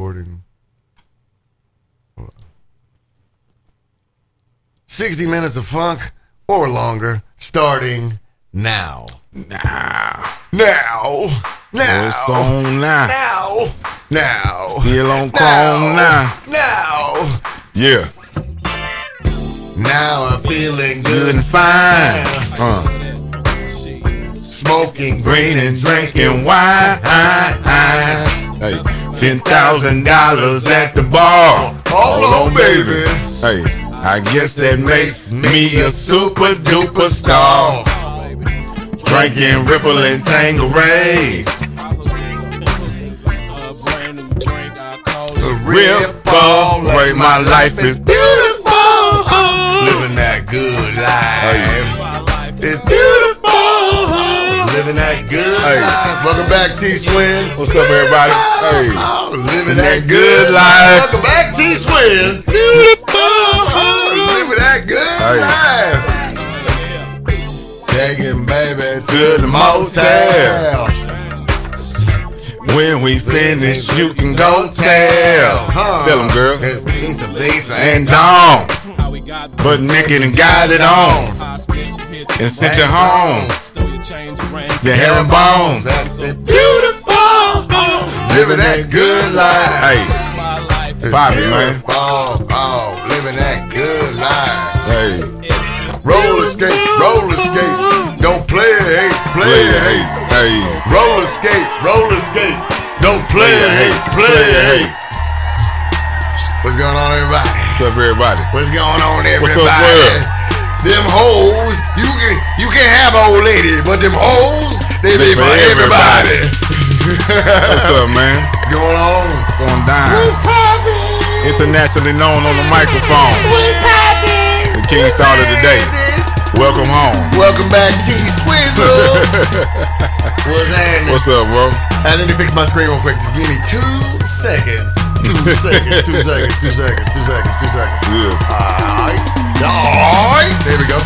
recording. 60 minutes of funk or longer, starting now. Nah. Now. Now. It's on now. Now. Now. Still on chrome now. Now. Yeah. Now I'm feeling Good good and fine. Uh. Smoking Green and drinking wine. Hey. Ten thousand dollars at the bar. Hold on, baby. Hey. I guess that makes me a super duper star. Drinking Ripple and Tanqueray. A Ripple. Right, my life is beautiful. Living that good life. It's beautiful. Living that good life. Back, T Swin. What's up, everybody? Hey. Oh, living That that good life. Welcome back, T Swin. Living that good Hey. life. Taking baby to, the motel. When we finish, you can go tell. Huh. Tell them, girl. Of bass And down. But naked and got it on. And sent you home. The herringbone. That's it. Beautiful. Living that good life. Hey, Bobby, man. Oh, living that good life. hey, Roller skate, roller skate. Don't play it, hate, play it, hey, hate. hey. Roller skate, roller skate. Don't play it, hate, hey, play it, hey. hate. What's going on, everybody? What's up, everybody? What's going on, everybody? What's up, world? Them hoes, you can you can have old lady, but them hoes, they, be for everybody. What's up, man? What's going on? What's going down? What's poppin'? Internationally known on the microphone. What's poppin'? The King started the day. Welcome home. Welcome back, T Swizzle. What's happening? What's up, bro? I need to fix my screen real quick. Just give me two seconds. Two seconds. Two seconds. Two seconds. Two seconds. Two seconds. Yeah. Alright. Alright. There we go.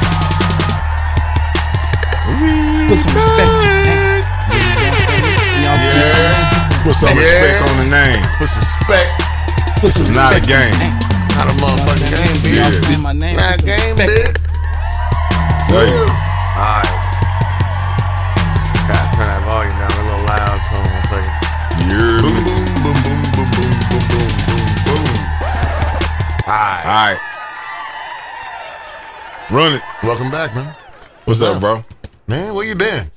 Put some respect. Yeah. Put some Yeah. respect on the name. Put some spec. Put some It's not a game. Not a motherfucking game, bitch. Yeah. My name. Not a game, respect. bitch. Hey, Alright. Gotta turn that volume down a little loud. Hold on one second. you heard Boom, me? boom, boom, All right. Run it. Welcome back, man. What's up, bro? Man, where you been?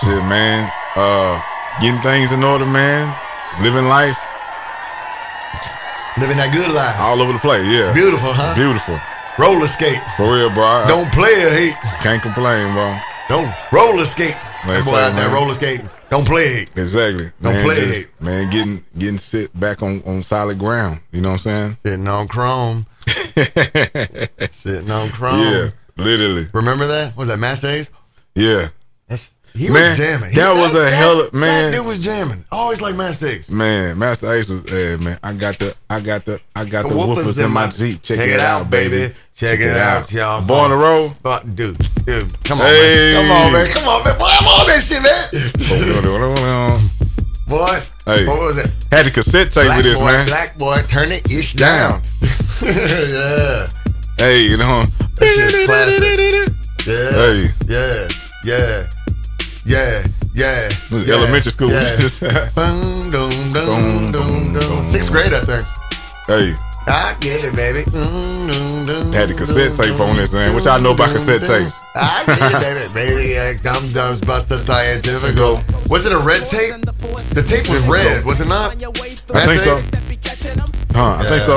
Shit, man. Uh, getting things in order, man. Living life Living that good life. all over the place. Yeah. Beautiful, huh? Beautiful. Roller skate. For real, bro. I Don't play a hate. can't complain, bro. Don't roller skate. That boy say, out there man. roller skating. Don't play. Exactly. Don't man, play just- Man, getting getting sit back on, on solid ground. You know what I'm saying? Sitting on chrome. Sitting on chrome. yeah. Literally. Remember that? What was that Masta Ace? Yeah. He Man, was jamming. He- that was a hell of- man. That dude was jamming. Always like Masta Ace. Man, Masta Ace was yeah, man. I got the I got the I got the Woofers in my Jeep. Check, it, out, baby. Check, it, out, y'all. Born roll. But, dude, dude, come on, Hey. man. Come on, man. Come on, man. Boy, I'm on that shit, man. Boy, Hey. what was it? Had the cassette tape Black of this, boy, man. black boy, turn it ish down. yeah. Hey, you know. That shit's classic. Yeah. Hey. Yeah. Yeah. Yeah. Yeah. Yeah. elementary school. Yeah. Boom. Sixth grade, I think. hey, I get it, baby. Mm, had the cassette tape on this, man. What y'all know about cassette tapes? I get it, baby. Baby, uh, dum dums buster scientific. Was it a red tape? The tape was red, was it not? I think so. Huh? I think so.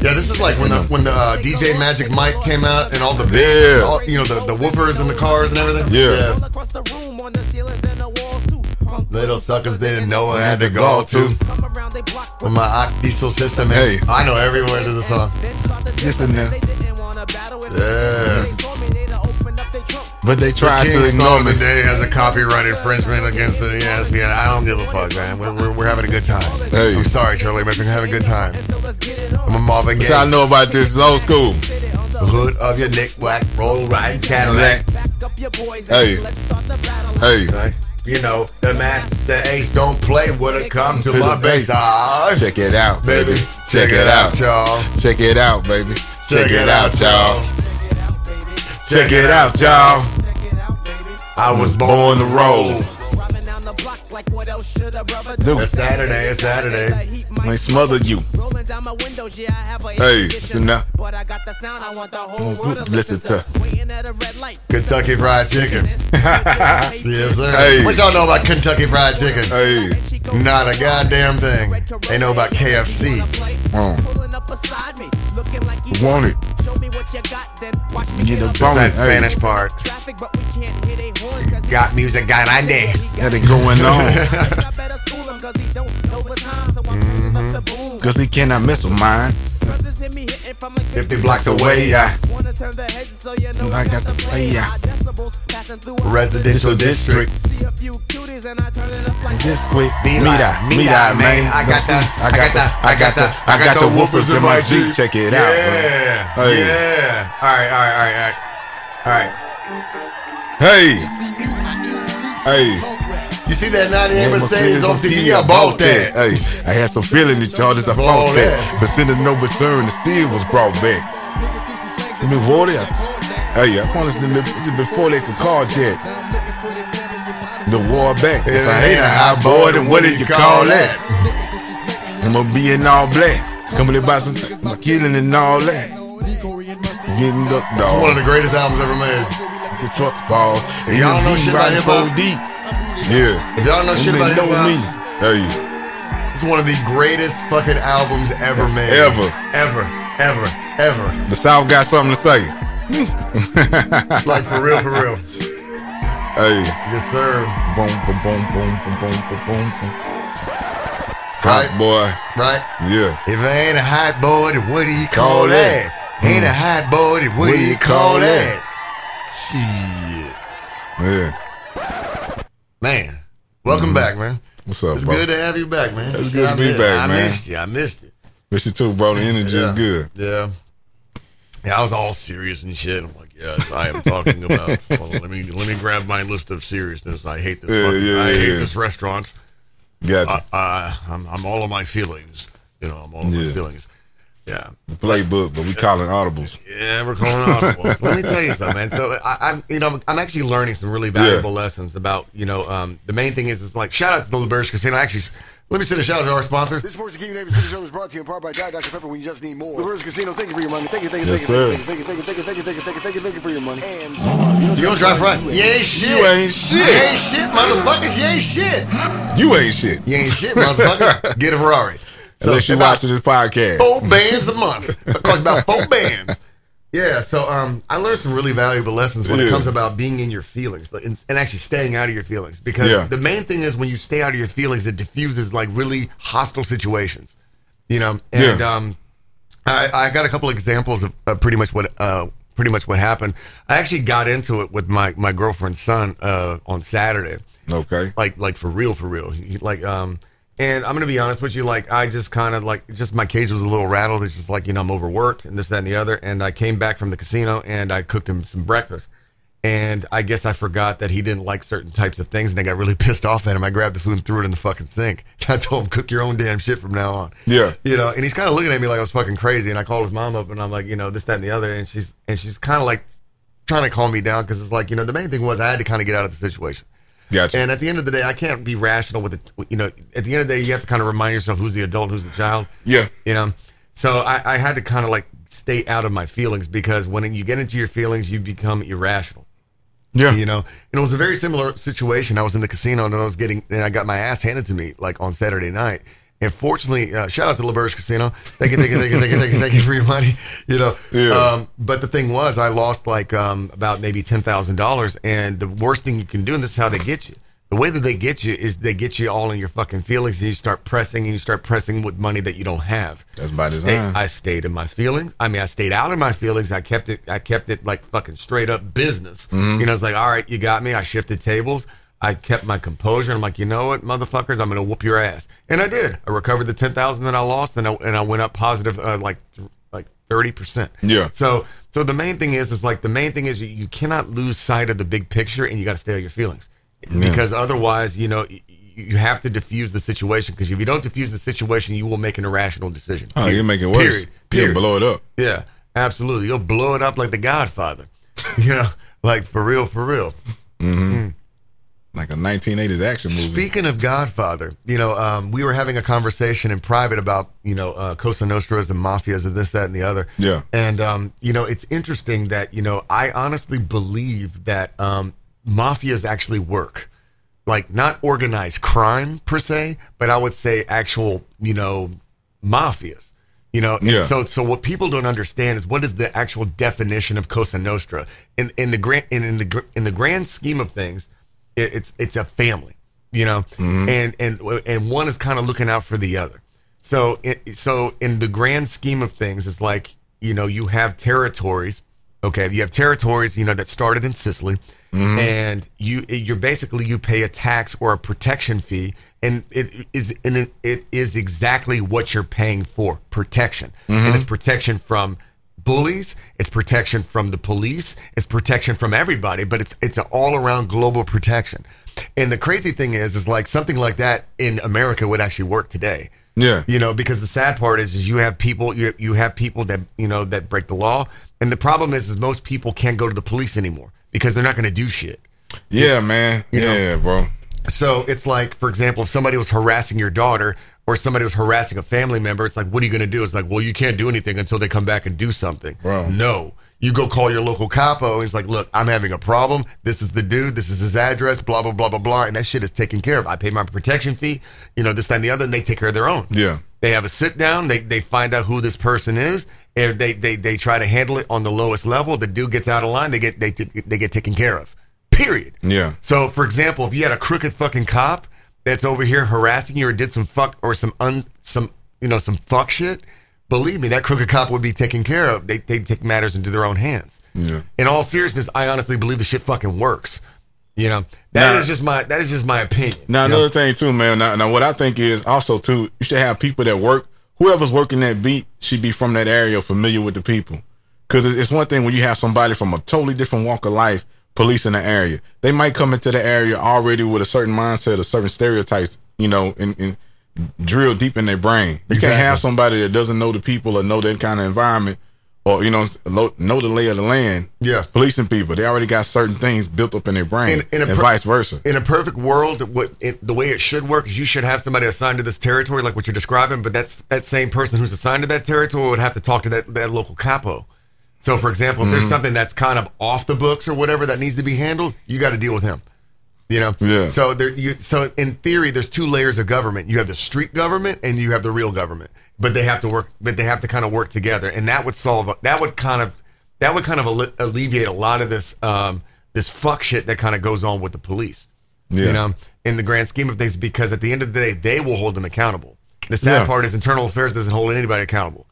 Yeah, this is like when the when the uh, DJ Magic Mike came out and all the Yeah. all, you know the, the woofers in the cars and everything. Yeah. Little suckers didn't know I had to go to. With my octdiesel system. Hey. I know every word of the song. Listen and that. Yeah. But they tried King to ignore me. today has a copyright infringement against the ESPN. I don't give a fuck, man. We're, we're, we're having a good time. Hey. I'm sorry, Shirley, but we're having a good time. I'm a Marvin What Gaye. y'all know about this? It's old school. The hood of your neck, black, roll riding Cadillac. Hey. Hey. You know, the Masta Ace don't play when it comes to, To my the. Ah, Check it out, baby. baby. Check it out. y'all. Check it out, baby. Check it out, y'all. Check it out, y'all. I was Born to roll. Dude, It's Saturday. It's Saturday. I smother you. Hey, listen now. But I got the sound I want the whole world to Listen listen, to. to. Waiting at a red light. Kentucky Fried Chicken. Yes, sir. Hey. What y'all know about Kentucky Fried Chicken? Hey. Not a goddamn thing. They know about KFC. Oh. Pulling up beside me, looking like you Want it. Show me what you got, then watch me Get get a up. bone. That Hey. Spanish part. Traffic, but we can't hit a horns 'cause Got music, got Andy. Got it going on mm-hmm. Cause he cannot miss with mine. 50 blocks away, I I got the play, yeah. Residential district. This quick, meet that, meet that, man. I got the, I got the, I got the, I got the woofers in my Jeep. Check it out. Yeah, yeah. All right, all right, all right, all right. Hey, hey. You see that 98 Yeah, Mercedes on TV? I bought that. Hey, I had some feeling the charges. I fought that. But sending no return, the steel was brought back. Give me water. Hey, I promised them to- before they could call that. The war back. If I ain't a high boy, then what did you call that? I'm gonna be in all black. Coming about some killing and all that. Getting the One of the greatest albums ever made. The trucks ball. If y'all don't know shit about hip-hop- deep. Yeah. If y'all know shit about know me. Hey. It's one of the greatest fucking albums ever made. Ever. Ever. Ever. Ever. The South got something to say. like for real, for real. Hey. Yes, sir. Boom, boom, boom, boom, boom, boom, boom, boom. Hot right. boy. Right? Yeah. If I ain't a hot boy, then what do you call, call that? that? Mm. Ain't a mm. hot boy, then what, what do you call, call that? that? Shit. Yeah. Man. Welcome mm-hmm. back, man. What's up, It's bro? good to have you back, man. It's good to be back, I man. missed you. I missed you. Miss you too, bro. The energy is good. Yeah. Yeah, I was all serious and shit. I'm like, yes, I am talking about. Let me let me grab my list of seriousness. I hate this. Yeah, fucking, yeah, I hate yeah. this restaurant. Gotcha. I, I, I'm, I'm all of my feelings. You know, I'm all of my Yeah. feelings. Yeah. the playbook, but we call it audibles. Yeah, we're calling audibles. Let me tell you something, man. So I, I'm, you know, I'm actually learning some really valuable lessons about, you know, um, the main thing is, is like shout out to the L'Auberge Casino. Actually, let me send a shout out to our sponsors. This Sports King David City Show is brought to you in part by Diet Dr. Pepper when you just need more. Reverse Casino, thank you for your money. Thank you, thank you, Yes, thank you, thank you, thank you, thank you, thank you, thank you, thank you, thank you, thank you for your money. And You gonna drive front? You ain't shit. You ain't shit. You ain't shit, motherfuckers. You ain't shit. You ain't shit. You ain't shit, motherfucker. Get a Ferrari. Unless you about watching this podcast. four bands a month. It costs about four bands. Yeah, so um, I learned some really valuable lessons when it comes about being in your feelings and, and actually staying out of your feelings. Because Yeah. the main thing is when you stay out of your feelings, it diffuses like really hostile situations. You know, and Yeah. um, I, I got a couple examples of uh, pretty much what uh, pretty much what happened. I actually got into it with my my girlfriend's son uh, on Saturday Okay. like like for real for real He- like um and i'm gonna be honest with you like i just kind of like just my cage was a little rattled. It's just like you know i'm overworked and this that and the other. And i came back from the casino and i cooked him some breakfast. And i guess i forgot that he didn't like certain types of things and i got really pissed off at him. I grabbed the food and threw it in the fucking sink. I told him cook your own damn shit from now on. Yeah. you know and he's kind of looking at me like i was fucking crazy. And i called his mom up and i'm like you know this that and the other. And she's and she's kind of like trying to calm me down because it's like you know the main thing was i had to kind of get out of the situation Gotcha. and at the end of the day, I can't be rational with it. You know, at the end of the day, you have to kind of remind yourself who's the adult, who's the child. yeah. You know, so I, I had to kind of like stay out of my feelings because when you get into your feelings, you become irrational. Yeah. You know, and it was a very similar situation. I was in the casino and I was getting, and I got my ass handed to me like on Saturday night. And fortunately, uh, shout out to L'Auberge Casino. Thank you, thank you, thank you, thank you, thank you, thank you for your money. You know, Yeah. um, but the thing was, I lost like um, about maybe ten thousand dollars. And the worst thing you can do, and this is how they get you. The way that they get you is they get you all in your fucking feelings, and you start pressing, and you start pressing with money that you don't have. That's by Stay- design. I stayed in my feelings. I mean, I stayed out of my feelings. I kept it. I kept it like fucking straight up business. Mm-hmm. You know, it's like, all right, you got me. I shifted tables. I kept my composure. I'm like, you know what, motherfuckers, I'm gonna whoop your ass, and I did. I recovered the ten thousand that I lost, and I and I went up positive, uh, like th- like thirty percent. Yeah. So so the main thing is, is like the main thing is you, you cannot lose sight of the big picture, and you got to stay on your feelings. because otherwise, you know, y- you have to diffuse the situation. Because if you don't diffuse the situation, you will make an irrational decision. Oh, you make it worse. Period. You'll Period. blow it up. Yeah, absolutely. You'll blow it up like The Godfather. you know, like for real, for real. Like a 1980s action movie. Speaking of Godfather, you know, um, we were having a conversation in private about, you know, uh, Cosa Nostras and mafias and this, that, and the other. Yeah. And, um, you know, it's interesting that, you know, I honestly believe that um, mafias actually work. Like, not organized crime per se, but I would say actual, you know, mafias. You know, Yeah. so so what people don't understand is what is the actual definition of Cosa Nostra in in the grand in, in the in the grand scheme of things, it, it's it's a family, you know, mm-hmm. and and and one is kind of looking out for the other. So it, so in the grand scheme of things, it's like you know you have territories. Okay, you have territories, you know, that started in Sicily, mm-hmm. and you you're basically you pay a tax or a protection fee, and it is and it, it is exactly what you're paying for protection, and mm-hmm. it's protection from bullies, it's protection from the police, it's protection from everybody, but it's it's an all around global protection. And the crazy thing is, is like something like that in America would actually work today. Yeah. You know, because the sad part is, is you have people, you you have people that you know that break the law, and the problem is, is most people can't go to the police anymore because they're not going to do shit. Yeah, man. You know? yeah, bro. So it's like, for example, if somebody was harassing your daughter or somebody was harassing a family member, it's like, what are you going to do? It's like, well, you can't do anything until they come back and do something. Bro. No. You go call your local capo. And he's like, look, I'm having a problem. This is the dude. This is his address, blah, blah, blah, blah, blah. And that shit is taken care of. I pay my protection fee, you know, this, that, and the other, and they take care of their own. Yeah. They have a sit down. They they find out who this person is, and they they they try to handle it on the lowest level. The dude gets out of line. They get they they get taken care of. Period. Yeah. So, for example, if you had a crooked fucking cop that's over here harassing you or did some fuck or some un some you know some fuck shit, believe me, that crooked cop would be taken care of. They they take matters into their own hands. Yeah. In all seriousness, I honestly believe the shit fucking works. You know, that is Nah. just my that is just my opinion. Now you know? another thing too, man. Now, now what I think is also too, you should have people that work. Whoever's working that beat should be from that area, familiar with the people. Because it's one thing when you have somebody from a totally different walk of life policing the area. They might come into the area already with a certain mindset or certain stereotypes, you know, and, and drill deep in their brain. You Exactly. can't have somebody that doesn't know the people or know that kind of environment or you know know the lay of the land. Yeah. policing people. They already got certain things built up in their brain, In- in a and per- vice versa. in a perfect world, what it, the way it should work is you should have somebody assigned to this territory, like what you're describing. But that's that same person who's assigned to that territory would have to talk to that that local capo. So, for example, if there's Mm-hmm. something that's kind of off the books or whatever that needs to be handled, you got to deal with him. You know. Yeah. So there, you so in theory, there's two layers of government. You have the street government and you have the real government, but they have to work. But they have to kind of work together, and that would solve. That would kind of that would kind of alle- alleviate a lot of this um this fuck shit that kind of goes on with the police Yeah. you know, in the grand scheme of things, because at the end of the day, they will hold them accountable. The sad Yeah. part is internal affairs doesn't hold anybody accountable,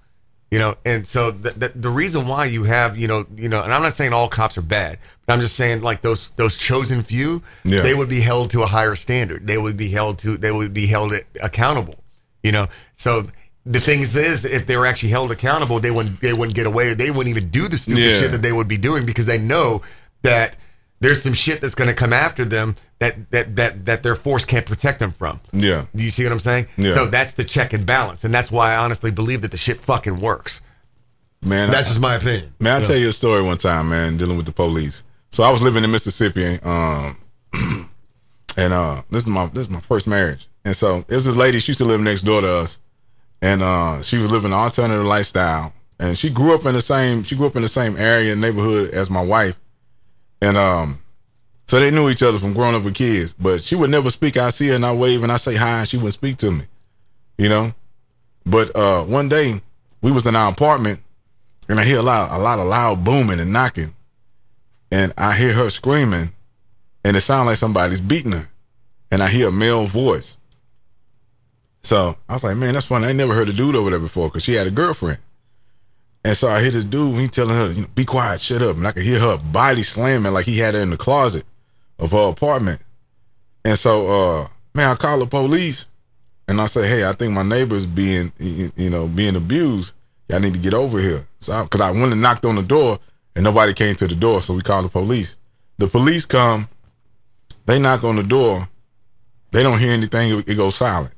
you know, and so the, the the reason why you have, you know, you know, and I'm not saying all cops are bad, but I'm just saying like those those chosen few, Yeah. they would be held to a higher standard. They would be held to, they would be held accountable, you know. So the thing is, is if they were actually held accountable, they wouldn't they wouldn't get away. They wouldn't even do the stupid Yeah. shit that they would be doing because they know that there's some shit that's going to come after them that that that that their force can't protect them from. Yeah. Do you see what I'm saying? Yeah. So that's the check and balance, and that's why I honestly believe that the shit fucking works. Man, That's I- just my opinion. Man, I'll tell you a story one time, man, dealing with the police. So I was living in Mississippi, um, and uh, this is my this is my first marriage. And so it was this lady, she used to live next door to us. And uh, she was living an alternative lifestyle. And she grew up in the same she grew up in the same area and neighborhood as my wife. And um, so they knew each other from growing up with kids. But she would never speak. I see her and I wave and I say hi and she wouldn't speak to me. You know? But uh, one day we was in our apartment and I hear a lot, a lot of loud booming and knocking, and I hear her screaming, and it sounds like somebody's beating her, and I hear a male voice. So I was like, man, that's funny. I never heard a dude over there before because she had a girlfriend, and so I hear this dude. He telling her, you know, be quiet, shut up, and I could hear her body slamming like he had her in the closet of her apartment, and so uh, man, I call the police. And I say, hey, I think my neighbor's being, you know, being abused. Y'all need to get over here. So, because I, went and knocked on the door and nobody came to the door, so we called the police. The police come. They knock on the door. They don't hear anything. It goes silent.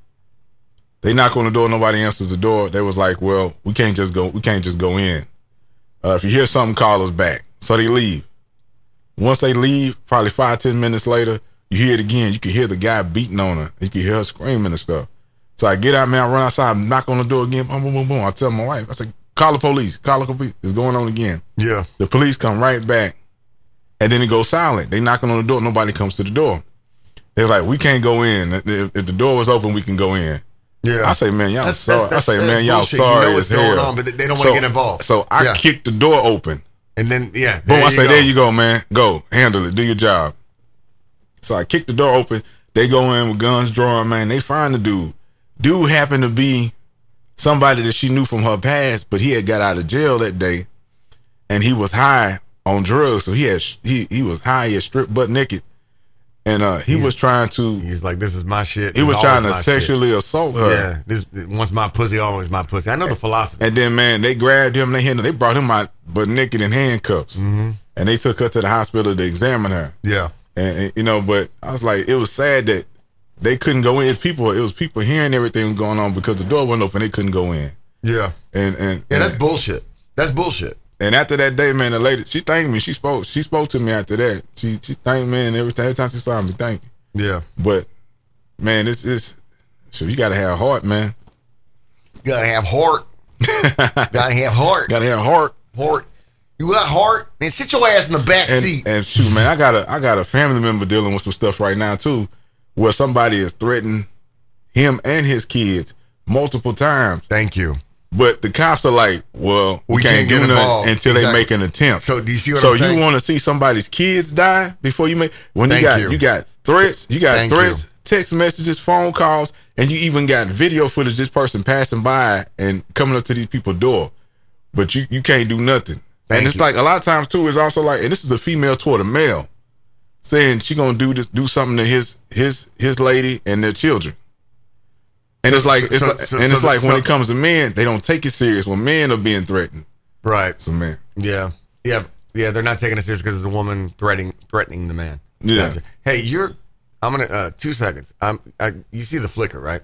They knock on the door. Nobody answers the door. They was like, "Well, we can't just go. We can't just go in. Uh, if you hear something, call us back." So they leave. Once they leave, probably five ten minutes later, you hear it again. You can hear the guy beating on her. You can hear her screaming and stuff. So I get out, man. I run outside, knock on the door again. Boom, boom, boom, boom. I tell my wife, I said, "Call the police. Call the police. It's going on again." Yeah. The police come right back, and then it goes silent. They knocking on the door. Nobody comes to the door. They was like, "We can't go in. If, if the door was open, we can go in." Yeah. I say, man, y'all That's- sorry. that's- I say, man, y'all bullshit. You sorry know what's going hell. on, but they don't wanna get involved. So I Yeah. kicked the door open. And then yeah. Boom! I say, go. there you go, man. Go handle it. Do your job. So I kick the door open. They go in with guns drawn. Man, they find the dude. Dude happened to be somebody that she knew from her past, but he had got out of jail that day, and he was high on drugs. So he had he he was high. He had stripped butt naked, and uh he was trying to He's like, this is my shit. he was trying to my shit. sexually assault her. Yeah. This once my pussy, always my pussy. I know the philosophy. And then man, they grabbed him. They hit him. They brought him out, but naked in handcuffs, and they took her to the hospital to examine her. Yeah. And, and, you know, but I was like, it was sad that they couldn't go in. It's people. It was people hearing everything was going on because the door wasn't open. They couldn't go in. Yeah. And and Yeah. That's bullshit. That's bullshit. And after that day, man, the lady she thanked me. She spoke. She spoke to me after that. She she thanked me, and every time, every time she saw me, thank you. Yeah. But man, this it's so you gotta have heart, man. You gotta have heart. gotta have heart. Gotta have heart. heart. You got heart? Man, sit your ass in the back And, seat. and shoot, man, I got a I got a family member dealing with some stuff right now too, where somebody is threatening him and his kids multiple times. Thank you. But the cops are like, well, we, We can't, can't get involved. until Exactly. they make an attempt. So do you see what so I'm saying? you want to see somebody's kids die before you make when Thank you got you. you. got threats, you got Thank threats, text messages, phone calls, and you even got video footage this person passing by and coming up to these people's door. But you you can't do nothing. Thank and it's you. like a lot of times too, it's also like, and this is a female toward a male saying she gonna do this, do something to his his his lady and their children. And it's like it's so- like, so- and it's the- like when so- it comes to men, they don't take it serious when men are being threatened. Right. So man, Yeah. Yeah. Yeah. They're not taking it serious because it's a woman threatening threatening the man. Yeah. Gotcha. Hey, you're. I'm gonna. Uh, two seconds. I'm. I, you see the flicker, right?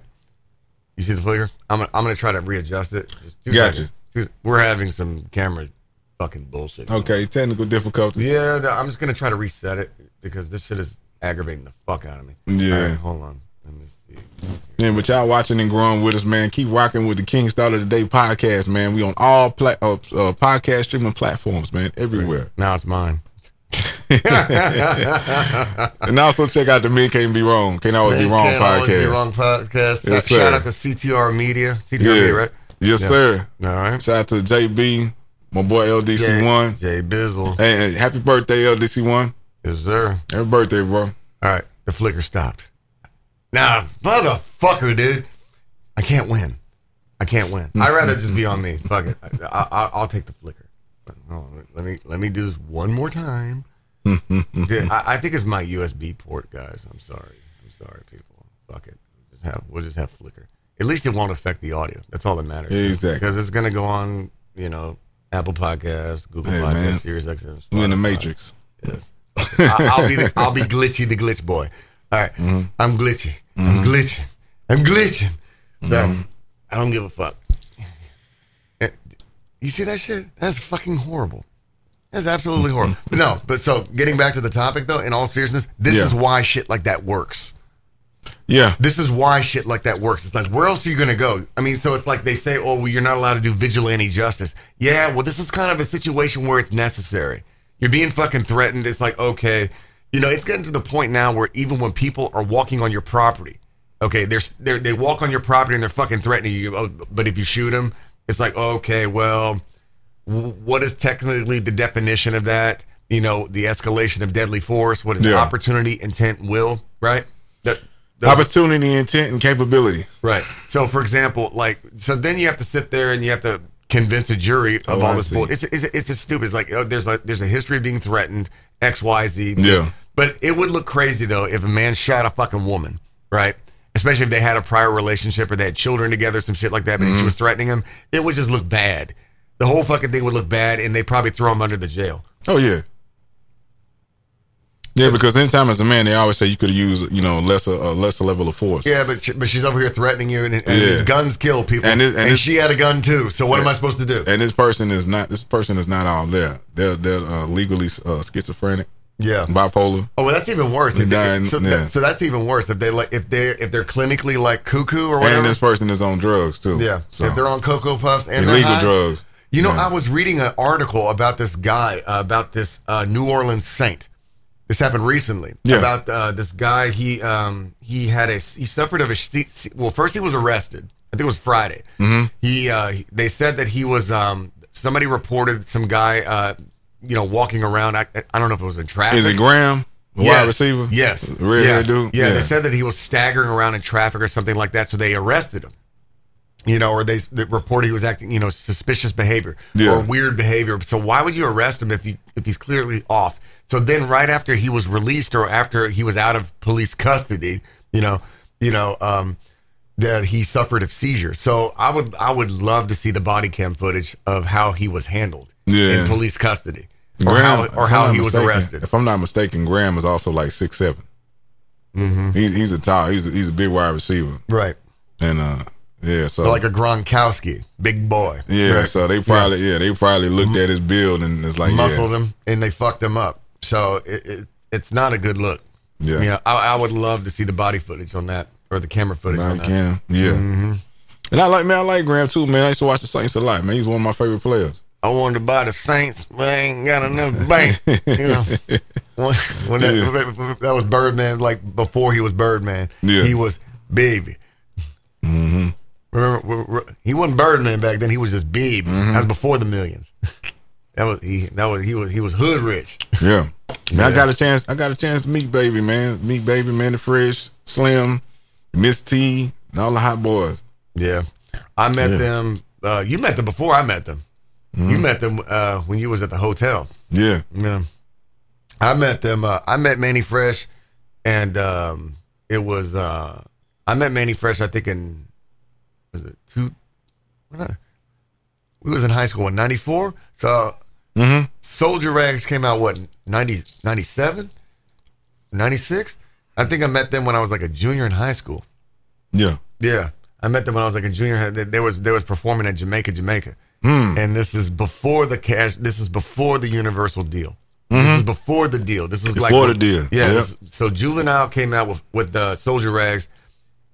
You see the flicker? I'm. Gonna, I'm gonna try to readjust it. Just two Gotcha. seconds. We're having some camera fucking bullshit. okay, technical difficulty. Yeah. no, I'm just gonna try to reset it because this shit is aggravating the fuck out of me. Yeah. Right, hold on. Let me see. Yeah, but y'all watching and growing with us, man. Keep rocking with the King Starter Today podcast, man. We on all pla- uh, uh, podcast streaming platforms, man, everywhere. Now it's mine. And also check out the Men Can't Be Wrong, Can't Always Be wrong Can't Wrong Always podcast. Be wrong podcast. Yes, Shout out to CTR Media. CTR Yeah. Media, right? Yes, Yeah. sir. All right. Shout out to JB, my boy LDC1. Jay Bizzle. Hey, hey, happy birthday, LDC1. Yes, sir. Happy birthday, bro. All right. The flicker stopped. Nah, motherfucker, dude. I can't win. I can't win. I'd rather just be on me. Fuck it. I, I, I'll take the flicker. Let me let me do this one more time. Dude, I, I think it's my USB port, guys. I'm sorry. I'm sorry, people. Fuck it. Just have we'll just have flicker. At least it won't affect the audio. That's all that matters. Exactly. Because it's gonna go on, you know, Apple Podcasts, Google Hey, Podcasts. Sirius XM. We in the Matrix. Yes. I, I'll be the, I'll be glitchy the glitch boy. All right. I'm mm-hmm. glitchy. I'm glitching. I'm mm-hmm. glitching. So mm-hmm. I don't give a fuck. Eh, You see that shit? That's fucking horrible. That's absolutely horrible. But no, but so getting back to the topic though, in all seriousness, this Yeah. is why shit like that works. Yeah. This is why shit like that works. It's like, where else are you going to go? I mean, so it's like they say, oh, well, you're not allowed to do vigilante justice. Yeah, well, this is kind of a situation where it's necessary. You're being fucking threatened. It's like, okay, you know, it's getting to the point now where even when people are walking on your property, okay, they're, they're they walk on your property and they're fucking threatening you. Oh, but if you shoot them, it's like, okay, well, w- what is technically the definition of that? You know, the escalation of deadly force. What is Yeah. opportunity, intent, will? Right. That, those- Opportunity, intent, and capability. Right. So, for example, like, so then you have to sit there and you have to convince a jury of Oh, all I this bull. It's, it's it's just stupid. It's like oh, there's a there's a history of being threatened, X, Y, Z. Yeah. But it would look crazy though if a man shot a fucking woman, right? Especially if they had a prior relationship or they had children together, some shit like that. But Mm-hmm. she was threatening him. It would just look bad. The whole fucking thing would look bad, and they probably throw him under the jail. Oh yeah. Yeah, because anytime as a man, they always say you could use you know lesser a lesser level of force. Yeah, but she, but she's over here threatening you, and, and Yeah. guns kill people, And and, it- and it's- she had a gun too. So what am I supposed to do? And this person is not this person is not all there. They're they're uh, legally uh, schizophrenic, Yeah. bipolar. Oh, well, that's even worse. If they- Dying, so, yeah. that, so that's even worse. If they like, if they if they're clinically like cuckoo or whatever. And this person is on drugs too. yeah. So If they're on cocoa puffs and illegal high- drugs. You know, Yeah. I was reading an article about this guy, uh, about this uh, New Orleans saint. This happened recently. Yeah. About uh, this guy. He um, he had a he suffered of a well. First, he was arrested. I think it was Friday. Mm-hmm. He uh, they said that he was um, somebody reported some guy uh, you know walking around. I, I don't know if it was in traffic. Is it Graham, the Yes. wide receiver? Yes. red yeah. dude. Yeah, they said that he was staggering around in traffic or something like that, so they arrested him. You know, or they, they reported he was acting, you know, suspicious behavior Yeah. or weird behavior. So why would you arrest him if he if he's clearly off? So then, right after he was released or after he was out of police custody, you know, you know, um, that he suffered a seizure. So I would I would love to see the body cam footage of how he was handled Yeah. in police custody, or Graham, how or how he was arrested. If I'm not mistaken, Graham is also like six seven. Mm-hmm. He's he's a tall. He's a, he's a big wide receiver, Right. and uh, yeah. So So like a Gronkowski, big boy. yeah. So they probably yeah. they probably looked at his build and it's like muscled yeah, him and they fucked him up. So it, it, it's not a good look. Yeah. You know, I, I would love to see the body footage on that or the camera footage on I can yeah. Mm-hmm. And I like man, I like Graham too, man. I used to watch the Saints a lot, man. He's one of my favorite players. I wanted to buy the Saints, but I ain't got enough bank. you know, when, when that, that was Birdman, like before he was Birdman, Yeah. he was baby. Mm-hmm. Remember, re- re- he wasn't Birdman back then. He was just baby. Mm-hmm. That was before the millions. that was he. That was he was he was hood rich. Yeah. Man, I got a chance. I got a chance to meet Baby, man. Meet Baby, man, the Fresh, Slim, Miss T, and all the hot boys. Yeah, I met Yeah. them. Uh, you met them before I met them. Mm-hmm. You met them uh, when you was at the hotel. Yeah. Yeah, I met them. Uh, I met Mannie Fresh, and um, it was uh, I met Mannie Fresh. I think in was it two? We was in high school in '94. So Mm-hmm. Solja Rags came out what 90, 97? 96? I think I met them when I was like a junior in high school. Yeah. Yeah, I met them when I was like a junior. They, they was they was performing at Jamaica, Jamaica, Hmm. and this is before the cash. This is before the Universal deal. This is before the deal. This was like Mm-hmm. Before the deal. Yeah. Yep. this- so Juvenile came out with with the Solja Rags.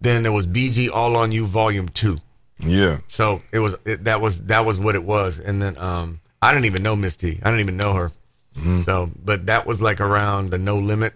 Then there was BG All on You Volume Two. Yeah. So it was it, that was that was what it was. And then um I didn't even know Miss T. I didn't even know her. Mm-hmm. So but that was like around the No Limit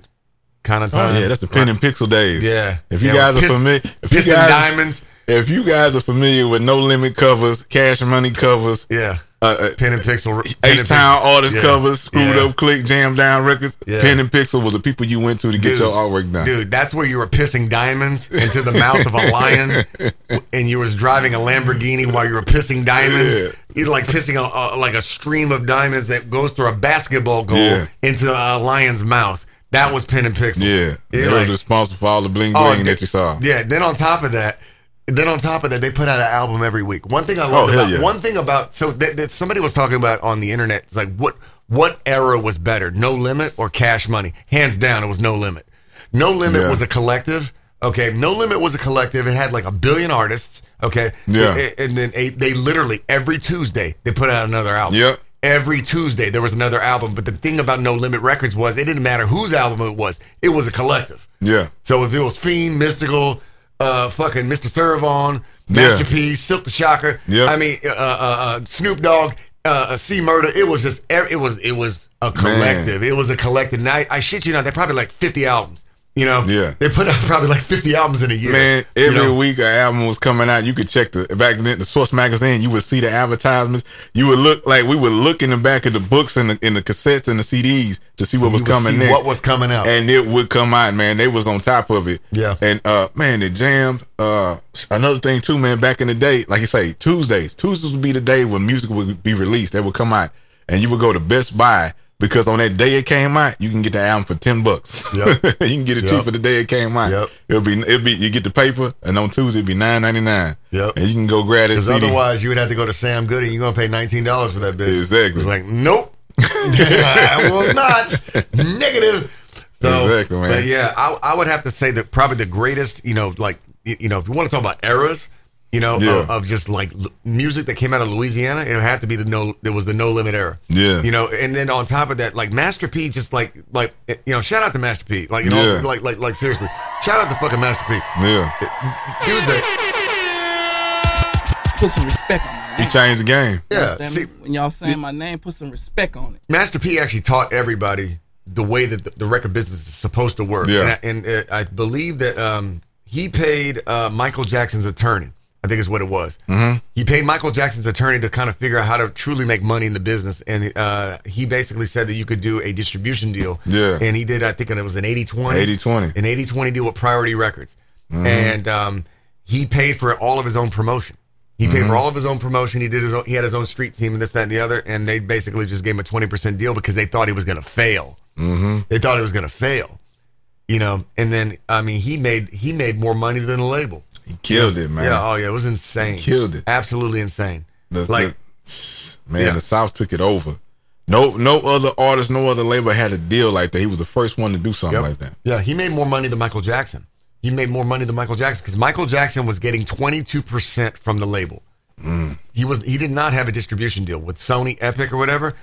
kind of time. Oh, yeah, that's the pen and pixel days. Yeah. If you Yeah, guys are Piss- familiar, if you guys, diamonds. If you guys are familiar with No Limit covers, Cash Money covers, Yeah. uh, uh, Pen and Pixel. H Town artist Yeah. covers, Screwed Yeah. Up Click, Jam Down Records, Yeah. Pen and Pixel was the people you went to to get Dude, your artwork done. Dude, that's where you were pissing diamonds into the mouth of a lion, and you was driving a Lamborghini while you were pissing diamonds. Yeah. You're like pissing a, a, like a stream of diamonds that goes through a basketball goal into a lion's mouth. That was pen and pixel. Yeah, they like- was responsible for all the bling Oh, bling di- that you saw. Yeah. Then on top of that, then on top of that, they put out an album every week. One thing I love Oh, about yeah. one thing about so that, that somebody was talking about on the internet. It's like what what era was better, No Limit or Cash Money? Hands down, it was No Limit. No Limit Yeah. was a collective. Okay, No Limit was a collective. It had like a billion artists. Okay, Yeah. and, and then a, they literally every Tuesday they put out another album. Yep. Every Tuesday there was another album. But the thing about No Limit Records was it didn't matter whose album it was. It was a collective. Yeah, So if it was Fiend, Mystikal, uh, fucking Mr. Serv-On, Yeah. Masterpiece, Silk the Shocker, Yeah. I mean, uh, uh, uh, Snoop Dogg, uh, C Murder, it was just, it was, it was a collective. It was a collective. And I, I shit you not, they're probably like 50 albums. You know, Yeah. they put out probably like 50 albums in a year. man. you Every know? week an album was coming out. You could check the back then the Source magazine. You would see the advertisements. You would look like we would look in the back of the books and the, in the cassettes and the CDs to see what was You would coming see next. What was coming out? and it would come out, man. They was on top of it. Yeah. And uh man, it jammed. Uh another thing too, man, back in the day, like you say, Tuesdays. Tuesdays would be the day when music would be released. They would come out and you would go to Best Buy because on that day it came out, you can get the album for ten bucks. Yep. you can get it Yep. cheap for the day it came out. Yep. It'll be it'll be you get the paper and on Tuesday it'll be nine ninety nine. Yep. And you can go grab that Because otherwise, you would have to go to Sam Goody and you're going to pay $19 for that bitch. Exactly. It's like, nope. I will not. Negative. So Exactly, man. But yeah, I, I would have to say that probably the greatest, you know, like you know, if you want to talk about eras, you know, Yeah. of, of just like l- music that came out of Louisiana, it had to be the no. there was the No Limit era. Yeah. You know, and then on top of that, like Master P, just like like you know, shout out to Master P. Like you know, Yeah. like like like seriously, shout out to fucking Master P. Yeah. Dude's a Put some respect on my He changed the game. yeah. Understand See, me? when y'all saying my name, put some respect on it. Master P actually taught everybody the way that the, the record business is supposed to work. Yeah. And, I, and uh, I believe that um, he paid uh, Michael Jackson's attorney. I think is what it was. Mm-hmm. He paid Michael Jackson's attorney to kind of figure out how to truly make money in the business. And uh, he basically said that you could do a distribution deal. Yeah. And he did, I think it was an 80 20. 80-20. An 80 20 deal with Priority Records. And um, he paid for all of his own promotion. He paid for all of his own promotion. He did his own, he had his own street team and this, that, and the other. And they basically just gave him a 20% deal because they thought he was going to fail. Mm-hmm. They thought he was going to fail. You know, and then I mean, he made he made more money than the label. He killed it, man. Yeah, oh yeah, it was insane. Killed it. absolutely insane. The- like, the- man, Yeah. the South took it over. No, no other artist, no other label had a deal like that. He was the first one to do something Yep. like that. Yeah, he made more money than Michael Jackson. He made more money than Michael Jackson because Michael Jackson was getting 22% from the label. He was he did not have a distribution deal with Sony Epic or whatever.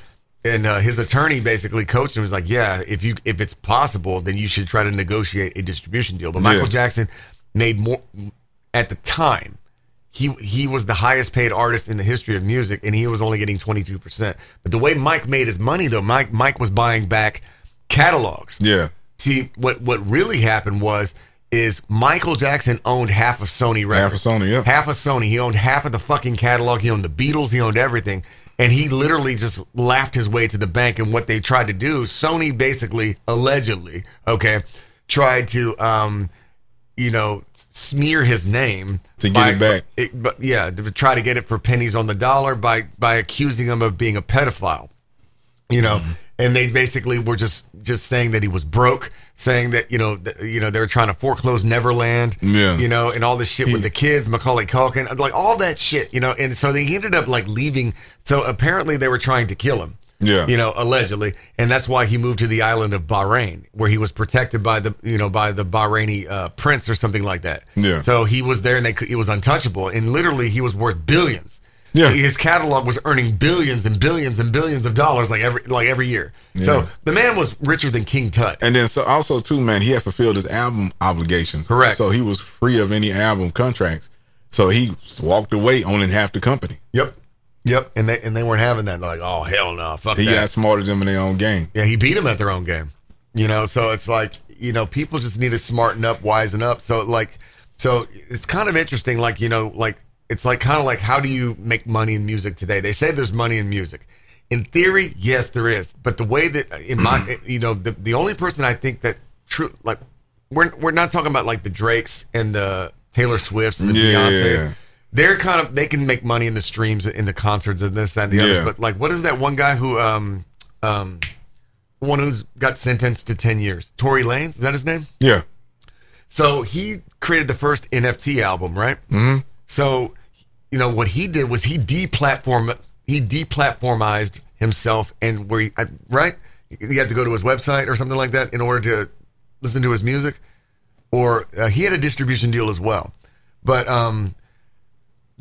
And uh, his attorney basically coached him. Was like, "Yeah, if you if it's possible, then you should try to negotiate a distribution deal." But Michael Yeah. Jackson made more at the time. He he was the highest paid artist in the history of music, and he was only getting twenty two percent. But the way Mike made his money, though, Mike Mike was buying back catalogs. Yeah. See, what what really happened was is Michael Jackson owned half of Sony Records. Half of Sony, yeah. Half of Sony. He owned half of the fucking catalog. He owned the Beatles. He owned everything. And he literally just laughed his way to the bank. And what they tried to do, Sony basically, allegedly, okay, tried to, um, you know, smear his name To get it back. it- but yeah, to try to get it for pennies on the dollar by by accusing him of being a pedophile you know? Mm-hmm. And they basically were just just saying that he was broke saying that you know th- you know they were trying to foreclose neverland Yeah. you know and all this shit with the kids macaulay culkin like all that shit you know? And so they ended up like leaving. So apparently they were trying to kill him Yeah. you know allegedly and that's why he moved to the island of bahrain where he was protected by the you know by the bahraini uh, prince or something like that Yeah. so he was there and they could, he was untouchable and literally he was worth billions Yeah. his catalog was earning billions and billions and billions of dollars like every like every year. So the man was richer than King Tut. And then so also too, man, he had fulfilled his album obligations. Correct. So he was free of any album contracts. So he walked away owning half the company. Yep, yep. And they and they weren't having that. Like, oh hell no, fuck He that. got smarter than them in their own game. yeah, he beat them at their own game. You know, so it's like you know people just need to smarten up, wisen up. So like, so it's kind of interesting. Like you know, like it's like kind of like how do you make money in music today? They say there's money in music. In theory, yes, there is. But the way that in my, you know, the the only person I think that true like we're we're not talking about like the Drakes and the Taylor Swifts and the Yeah. Beyonces. They're kind of they can make money in the streams, in the concerts, and this, that, and the Yeah. others. But like, what is that one guy who um um one who's got sentenced to ten years? Tory Lanez is that his name? Yeah. So he created the first NFT album, right? Mm-hmm. So, you know, what he did was he deplatform he deplatformized himself, and where he, right, you had to go to his website or something like that in order to listen to his music, or uh, he had a distribution deal as well. But um,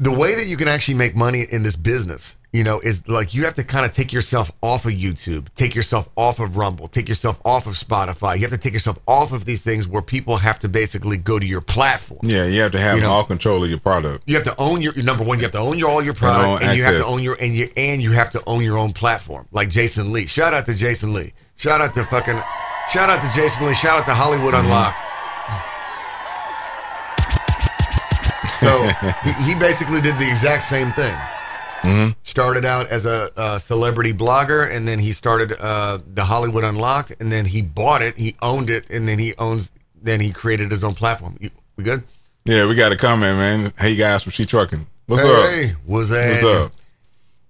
the way that you can actually make money in this business, you know, is like you have to kind of take yourself off of YouTube, take yourself off of Rumble, take yourself off of Spotify. You have to take yourself off of these things where people have to basically go to your platform. Yeah. You have to have You know- all control of your product. You have to own your number one. You have to own your all your product, own and you have to own your and you and you have to own your own platform. Like Jason Lee. Shout out to Jason Lee. Shout out to fucking. Shout out to Jason Lee. Shout out to Hollywood Mm-hmm. Unlocked. So he, he basically did the exact same thing. Mm-hmm. Started out as a, a celebrity blogger, and then he started uh, the Hollywood Unlocked, and then he bought it, he owned it, and then he owns. Then he created his own platform. You, we good? Yeah, we got a comment, man. Hey guys from She Trucking. What's hey, up? Hey, what's that? What's up?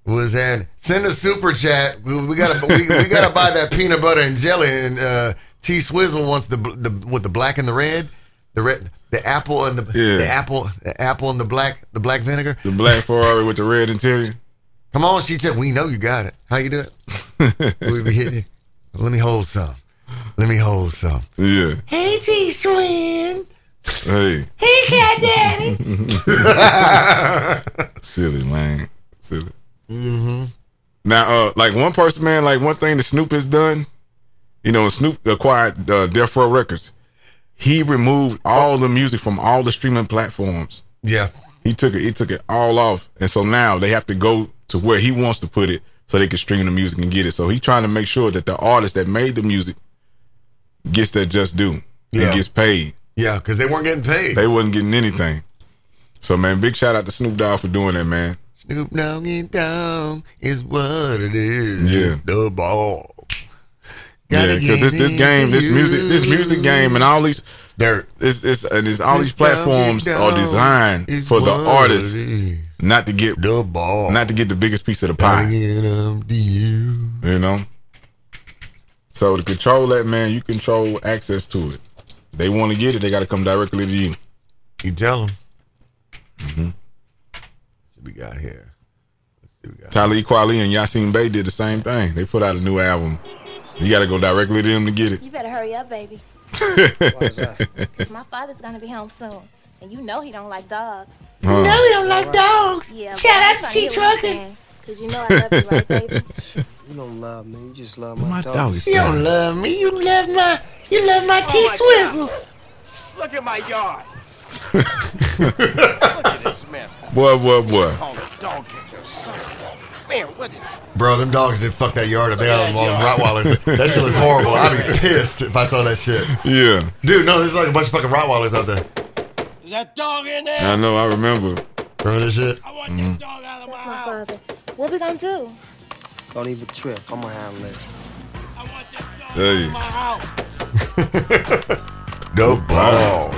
Was that? Send a super chat. We, we gotta we, we gotta buy that peanut butter and jelly. And uh, T Swizzle wants the the with the black and the red, the red, the apple and the Yeah. the apple, the apple and the black, the black vinegar. The black Ferrari with the red interior. Come on, she said. We know you got it. How you do it? we be hitting you. Let me hold some. Let me hold some. Yeah. Hey, T Swin. Hey, Hey, Cat Daddy. silly man, silly. Mm-hmm. Now, uh, like one person, man, like one thing that Snoop has done, you know, Snoop acquired uh, Death Row Records. He removed all the music from all the streaming platforms. yeah. He took it. He took it all off, and so now they have to go to where he wants to put it, so they can stream the music and get it. So he's trying to make sure that the artist that made the music gets their just due Yeah. and gets paid. Yeah, because they weren't getting paid. They wasn't getting anything. So man, big shout out to Snoop Dogg for doing that, man. Snoop Dogg and Dogg is what it is. Yeah. The ball. Yeah, because this this game, this music, this music game, and all these, Dirt. this it's and it's all these platforms are designed for the artist not to get The ball. not to get the biggest piece of the pie. you. You know. So to control that, man, you control access to it. They want to get it, they got to come directly to you. You tell them. Mm-hmm. what we got here? Let's see what we got. Talib Kweli and Yasin Bey did the same thing. They put out a new album. You got to go directly to them to get it. You better hurry up, baby. Cause my father's gonna be home soon, and you know he don't like dogs. Huh. we don't like dogs. Yeah. Shout out I'm to trying She you're Trucking. Cause you know I love you, right, baby? You don't love me. You just love my, My dog. dog is You don't love me. You love my. You love my oh, T Swizzle. Look at my yard. Look at this mess. Boy, boy, boy. Call the dog catcher, son. Man, what is Bro, them dogs did fuck that yard up. They got them all them Rottweilers. That shit was horrible. I'd be pissed if I saw that shit. Yeah, Dude, no, there's like a bunch of fucking Rottweilers out there. Is that dog in there? I know. I remember. Remember this shit? I want this mm-hmm. dog out of my That's my house. father. What we gonna do? Don't even trip. I'm gonna handle this. I want this dog Hey. out of my house. The ball.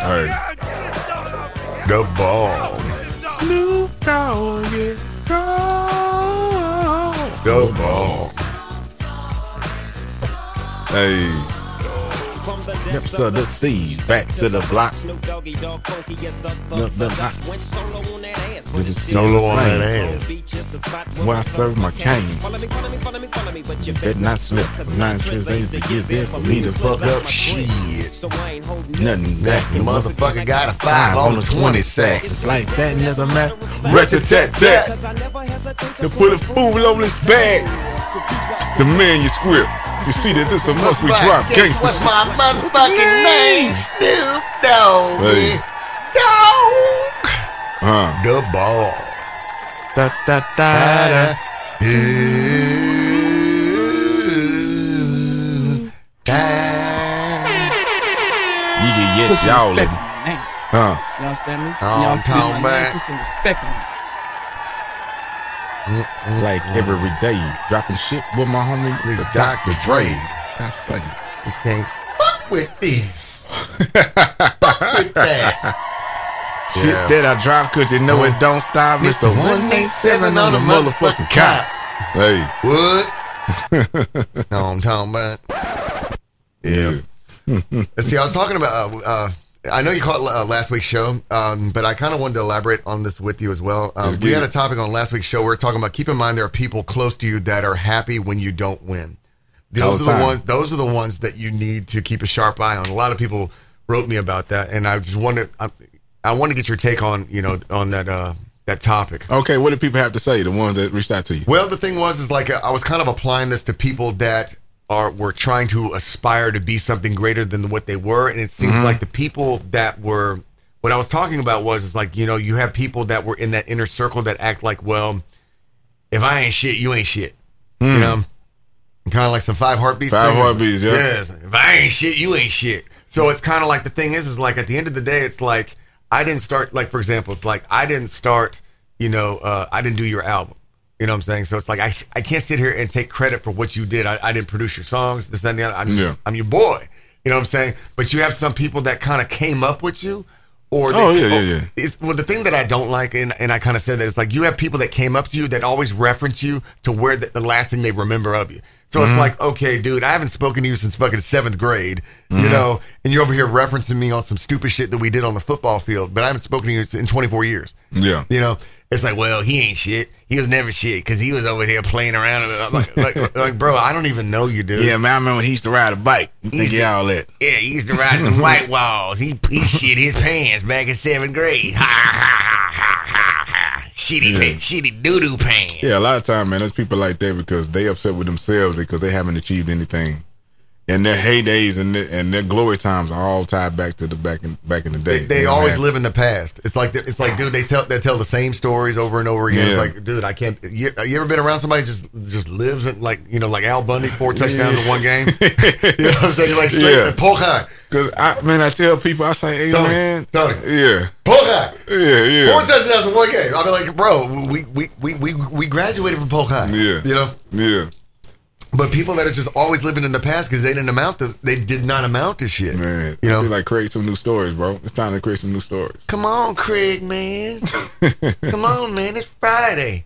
Hey. God, get this dog out. The ball. Snoop Dogg is gone. Ball. Hey. Depths of the sea, back to the block. The, the. With the Solo on that ass. Where I serve my cane. You bet not slip. Nine trips ain't the years there for me to fuck up. shit. Nothing That that motherfucker got a five on the 20 sack. It's like that, and as a matter, rat tat tat. To put a fool on his back. The man you see that this a must we drop What's my motherfucking name? Snoop Dogg. Hey. Dog. Huh. The ball. Da da da da. You get yes, y'all. respect and- on my name. Huh. You understand me? Oh, you I'm understand talking about- Put some respect on it. Like every day, dropping shit with my homie, Nigga, Dr. Dre. I say. You can't fuck with this. fuck with that. Shit Yeah. that I drive cause you know it don't stop. Mr. 187 on the motherfucking cop. Hey. What? no, I'm talking about. Yeah. Let's see. I was talking about. Uh, uh, I know you caught uh, last week's show, um, but I kind of wanted to elaborate on this with you as well. Um, we had a topic on last week's show. We were talking about keep in mind there are people close to you that are happy when you don't win. Those are the time. ones. Those are the ones that you need to keep a sharp eye on. A lot of people wrote me about that, and I just wanted. I, I want to get your take on you know on that uh, that topic. Okay, what do people have to say? The ones that reached out to you. Well, the thing was, is like uh, I was kind of applying this to people that are were trying to aspire to be something greater than what they were, and it seems like the people that were. What I was talking about was, is like you know, you have people that were in that inner circle that act like, well, if I ain't shit, you ain't shit. You know, kind of like some five heartbeats. Five heartbeats, yeah. Yes. If I ain't shit, you ain't shit. So it's kind of like the thing is, is like at the end of the day, it's like I didn't start. Like for example, it's like I didn't start. You know, uh, I didn't do your album. You know what I'm saying? So it's like I, I can't sit here and take credit for what you did. I, I didn't produce your songs. This and the other. I'm, Yeah. I'm your boy. You know what I'm saying? But you have some people that kind of came up with you. Or they, Oh, yeah, yeah, yeah. It's, well, the thing that I don't like, and, and I kind of said that, it's like you have people that came up to you that always reference you to where the, the last thing they remember of you. So Mm-hmm. it's like, okay, dude, I haven't spoken to you since fucking seventh grade, you Mm-hmm. know, and you're over here referencing me on some stupid shit that we did on the football field, but I haven't spoken to you in 24 years. Yeah. You know, It's like, well, he ain't shit. He was never shit because he was over here playing around. I'm Like, like, like, bro, I don't even know you, dude. Yeah, man, I remember when he used to ride a bike. You think He's- y'all that? Yeah, he used to ride the white walls. He, he shit his pants back in seventh grade. Ha ha ha ha ha ha. Shitty, Yeah. shitty doo doo pants. Yeah, a lot of time, man, there's people like that because they upset with themselves because they haven't achieved anything. And their heydays and their, and their glory times are all tied back to the back in back in the day. They, they always live in the past. It's like it's like, dude, they tell they tell the same stories over and over again. It's like, dude, I can't. You, you ever been around somebody just just lives in like you know like Al Bundy, four touchdowns in one game? you know what I'm saying? Like straight Yeah. high, Cause I man, I tell people, I say, hey Tony, man, Tony. yeah, high. yeah, yeah, Four touchdowns in one game. I mean, like, bro, we we we we, we graduated from Polk High. Yeah. you know. yeah, But people that are just always living in the past because they didn't amount to, they did not amount to shit. man. you know. Like create some new stories, bro. It's time to create some new stories. Come on, Craig, man. Come on, man. It's Friday.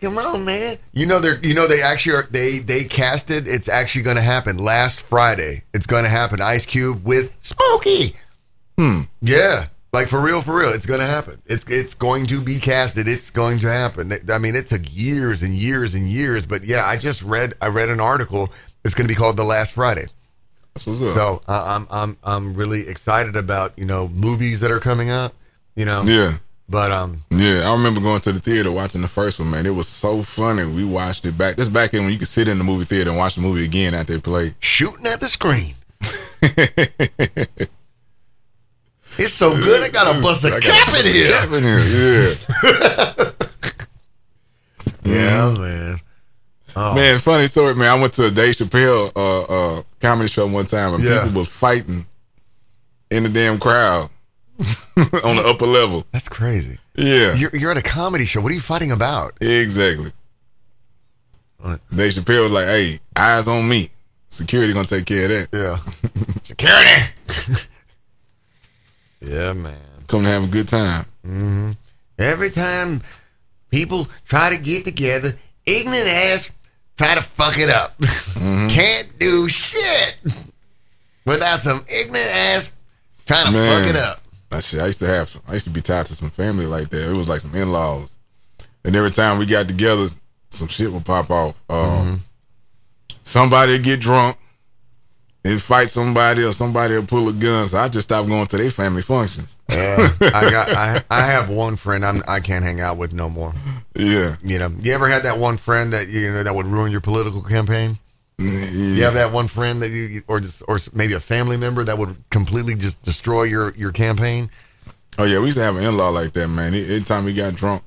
Come on, man. You know they're you know they actually are they they casted it's actually gonna happen last Friday. It's gonna happen. Ice Cube with Spooky. Hmm. Yeah. Like for real, for real, it's gonna happen. It's it's going to be casted. It's going to happen. I mean, it took years and years and years, but yeah, I just read I read an article. It's going to be called The Last Friday. That's what's up. So uh, I'm I'm I'm really excited about you know movies that are coming out. You know, yeah, but um, yeah. I remember going to the theater watching the first one, man. It was so funny. We watched it back. This back in when you could sit in the movie theater and watch the movie again after it played. shooting at the screen. it's so good. I gotta bust a cap in here. Cap in here, yeah. Yeah, man. Man, funny story, man. I went to a Dave Chappelle uh, uh, comedy show one time, and Yeah. people was fighting in the damn crowd on the upper level. That's crazy. Yeah, You're you're at a comedy show. What are you fighting about? exactly. Dave Chappelle was like, "Hey, eyes on me. Security gonna take care of that. Yeah, security. Yeah, man. Come to have a good time." Mm-hmm. Every time people try to get together, ignorant ass try to fuck it up. Mm-hmm. Can't do shit without some ignorant ass trying to Man. fuck it up. That shit, I used to have some. I used to be tied to some family like that. It was like some in laws, and every time we got together, some shit would pop off. Um, mm-hmm. Somebody would get drunk and fight somebody, or somebody will pull a gun. So I just stopped going to their family functions. Yeah, I got. I, I have one friend I'm, I can't hang out with no more. Yeah, You know, you ever had that one friend that you know that would ruin your political campaign? You yeah. have that one friend that you, or just, or maybe a family member that would completely just destroy your your campaign. Oh yeah, we used to have an in law like that, man. Anytime he got drunk,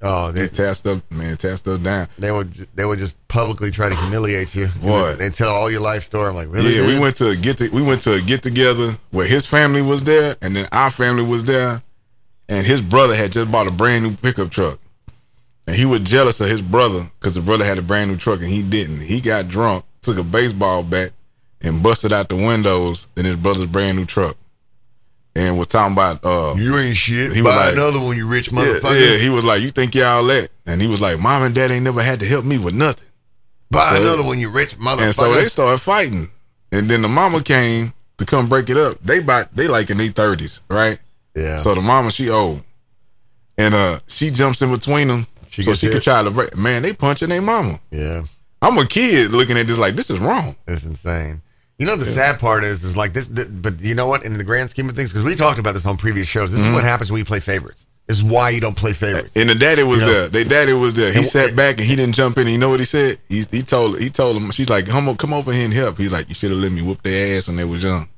Oh, they they, tear stuff, man, tear stuff down. they would they would just publicly try to humiliate you. What? And tell all your life story. I'm like, really? Yeah, we went to a get to, we went to a get together where his family was there, and then our family was there, and his brother had just bought a brand new pickup truck, and he was jealous of his brother because the brother had a brand new truck and he didn't. He got drunk, took a baseball bat, and busted out the windows in his brother's brand new truck, and was talking about uh. You ain't shit. He was Buy like- another one, you rich motherfucker. yeah, he was like, "You think y'all that?" And he was like, "Mom and Dad ain't never had to help me with nothing." Buy so- another one, you rich motherfucker. And so they started fighting. And then the mama came to come break it up. They about they like in their thirties, right? yeah. So the mama, she old. And uh she jumps in between them She so she hit? could try to break man, they punching their mama. yeah. I'm a kid looking at this like this is wrong. It's insane. You know the sad part is is like this, th- but you know what? In the grand scheme of things, because we talked about this on previous shows, this is what mm-hmm. happens when you play favorites. This is why you don't play favorites. And the daddy was You know- there. They daddy was there. He And- sat back and he didn't jump in. And You know what he said? He, he told he told him she's like, come, o- come over here and help. He's like, you should have let me whoop their ass when they was young.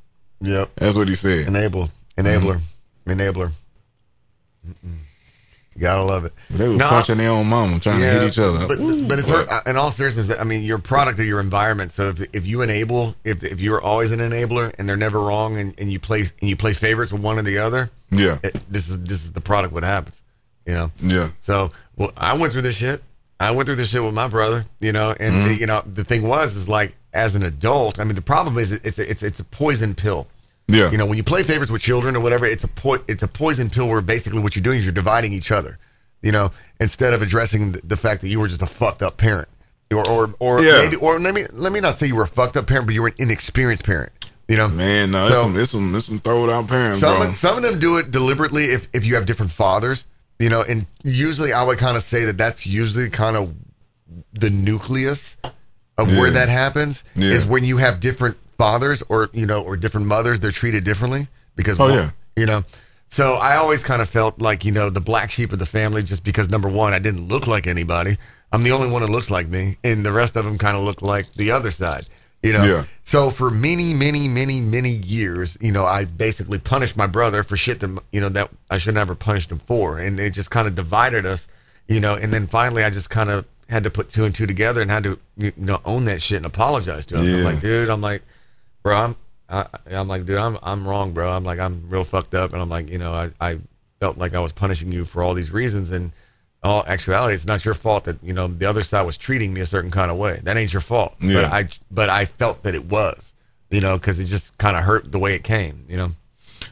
Yep. That's what he said. Enable, enabler, enabler. Mm-hmm. Gotta love it. They was No, punching their own mama, trying to hit each other. But, but it's in all seriousness. I mean, you're a product of your environment. So if, if you enable, if if you're always an enabler and they're never wrong, and, and you play and you play favorites with one or the other, yeah, it, this is this is the product. What happens, you know? yeah. So, well, I went through this shit. I went through this shit with my brother, you know, and Mm-hmm. the, you know the thing was is like as an adult. I mean, the problem is it's a, it's it's a poison pill. Yeah. You know, when you play favorites with children or whatever, it's a po- it's a poison pill where basically what you're doing is you're dividing each other. You know, instead of addressing the, the fact that you were just a fucked up parent, or or or Yeah. maybe or let me let me not say you were a fucked up parent, but you were an inexperienced parent. You know, Man, no, it's So- some, it's some, it's some throwed out parents, some bro. of, some of them do it deliberately if, if you have different fathers. You know, and usually I would kind of say that that's usually kind of the nucleus of where that happens Yeah. is when you have different fathers or you know or different mothers they're treated differently because Oh, one- yeah. you know so i always kind of felt like you know the black sheep of the family just because number one i didn't look like anybody i'm the only one that looks like me and the rest of them kind of look like the other side you know Yeah. so for many many many many years you know i basically punished my brother for shit that you know that i should never punished him for and it just kind of divided us you know and then finally i just kind of had to put two and two together and had to you know own that shit and apologize to him i'm Yeah. like dude i'm like bro i'm I, i'm like dude i'm i'm wrong bro. I'm like i'm real fucked up and i'm like you know i i felt like i was punishing you for all these reasons and all actuality it's not your fault that you know the other side was treating me a certain kind of way. That ain't your fault. But i but i felt that it was you know because it just kind of hurt the way it came you know?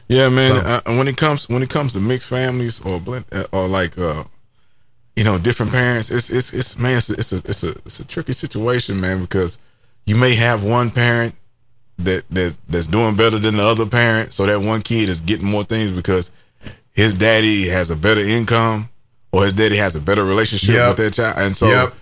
Yeah, man. So- Uh, when it comes when it comes to mixed families or blend, uh, or like uh, you know different parents, it's it's it's man, it's it's a it's a it's a tricky situation, man, because you may have one parent that that's that's doing better than the other parent, so that one kid is getting more things because his daddy has a better income or his daddy has a better relationship Yep. with that child, and so. Yep.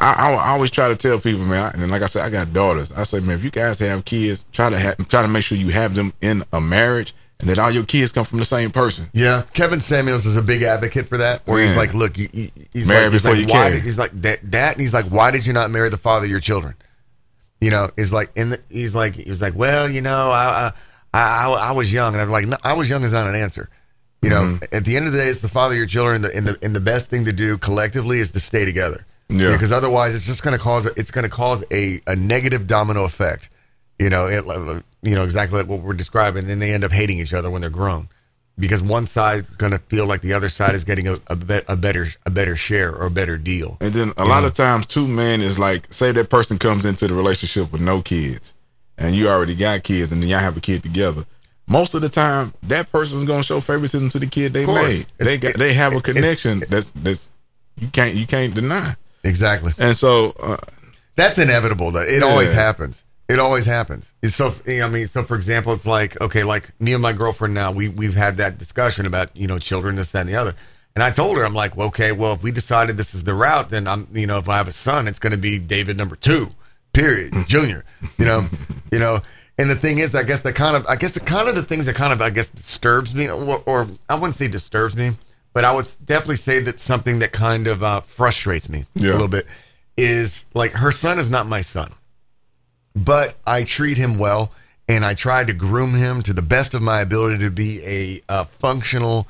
I, I, I always try to tell people, man, and like I said, I got daughters. I say, man, if you guys have kids, try to have, try to make sure you have them in a marriage, and that all your kids come from the same person. Yeah, Kevin Samuels is a big advocate for that. Where he's like, "Look, you, you, he's married like, he's before like, you why can." did, he's like that, that, and he's like, why did you not marry the father of your children? You know, is like, in the, he's like, he was like, well, you know, I, I, I, I was young, and I'm like, no, I was young is not an answer. You know, Mm-hmm. at the end of the day, it's the father of your children, and the, and the and the best thing to do collectively is to stay together. Yeah. because otherwise, it's just going to cause it's going to cause a, a negative domino effect. You know, it, you know exactly like what we're describing, and then they end up hating each other when they're grown because one side is going to feel like the other side is getting a, a, bet, a better a better share or a better deal. And then a lot of times, too, man, is like, say that person comes into the relationship with no kids, and you already got kids, and then y'all have a kid together. Most of the time, that person's gonna show favoritism to the kid they made. They got, they have a connection that's that's you can't you can't deny. Exactly. And so, uh, That's inevitable. Though. It Yeah. always happens. It always happens. It's so. I mean, so for example, it's like okay, like me and my girlfriend now. We we've had that discussion about you know children, this, that, and the other. And I told her, I'm like, well, okay, well, if we decided this is the route, then I'm, you know, if I have a son, it's going to be David number two, period, junior. You know, you know. And the thing is, I guess that kind of, I guess the kind of the things that kind of, I guess, disturbs me, or, or I wouldn't say disturbs me, but I would definitely say that something that kind of uh, frustrates me Yeah. a little bit is like her son is not my son but I treat him well and I try to groom him to the best of my ability to be a, a functional,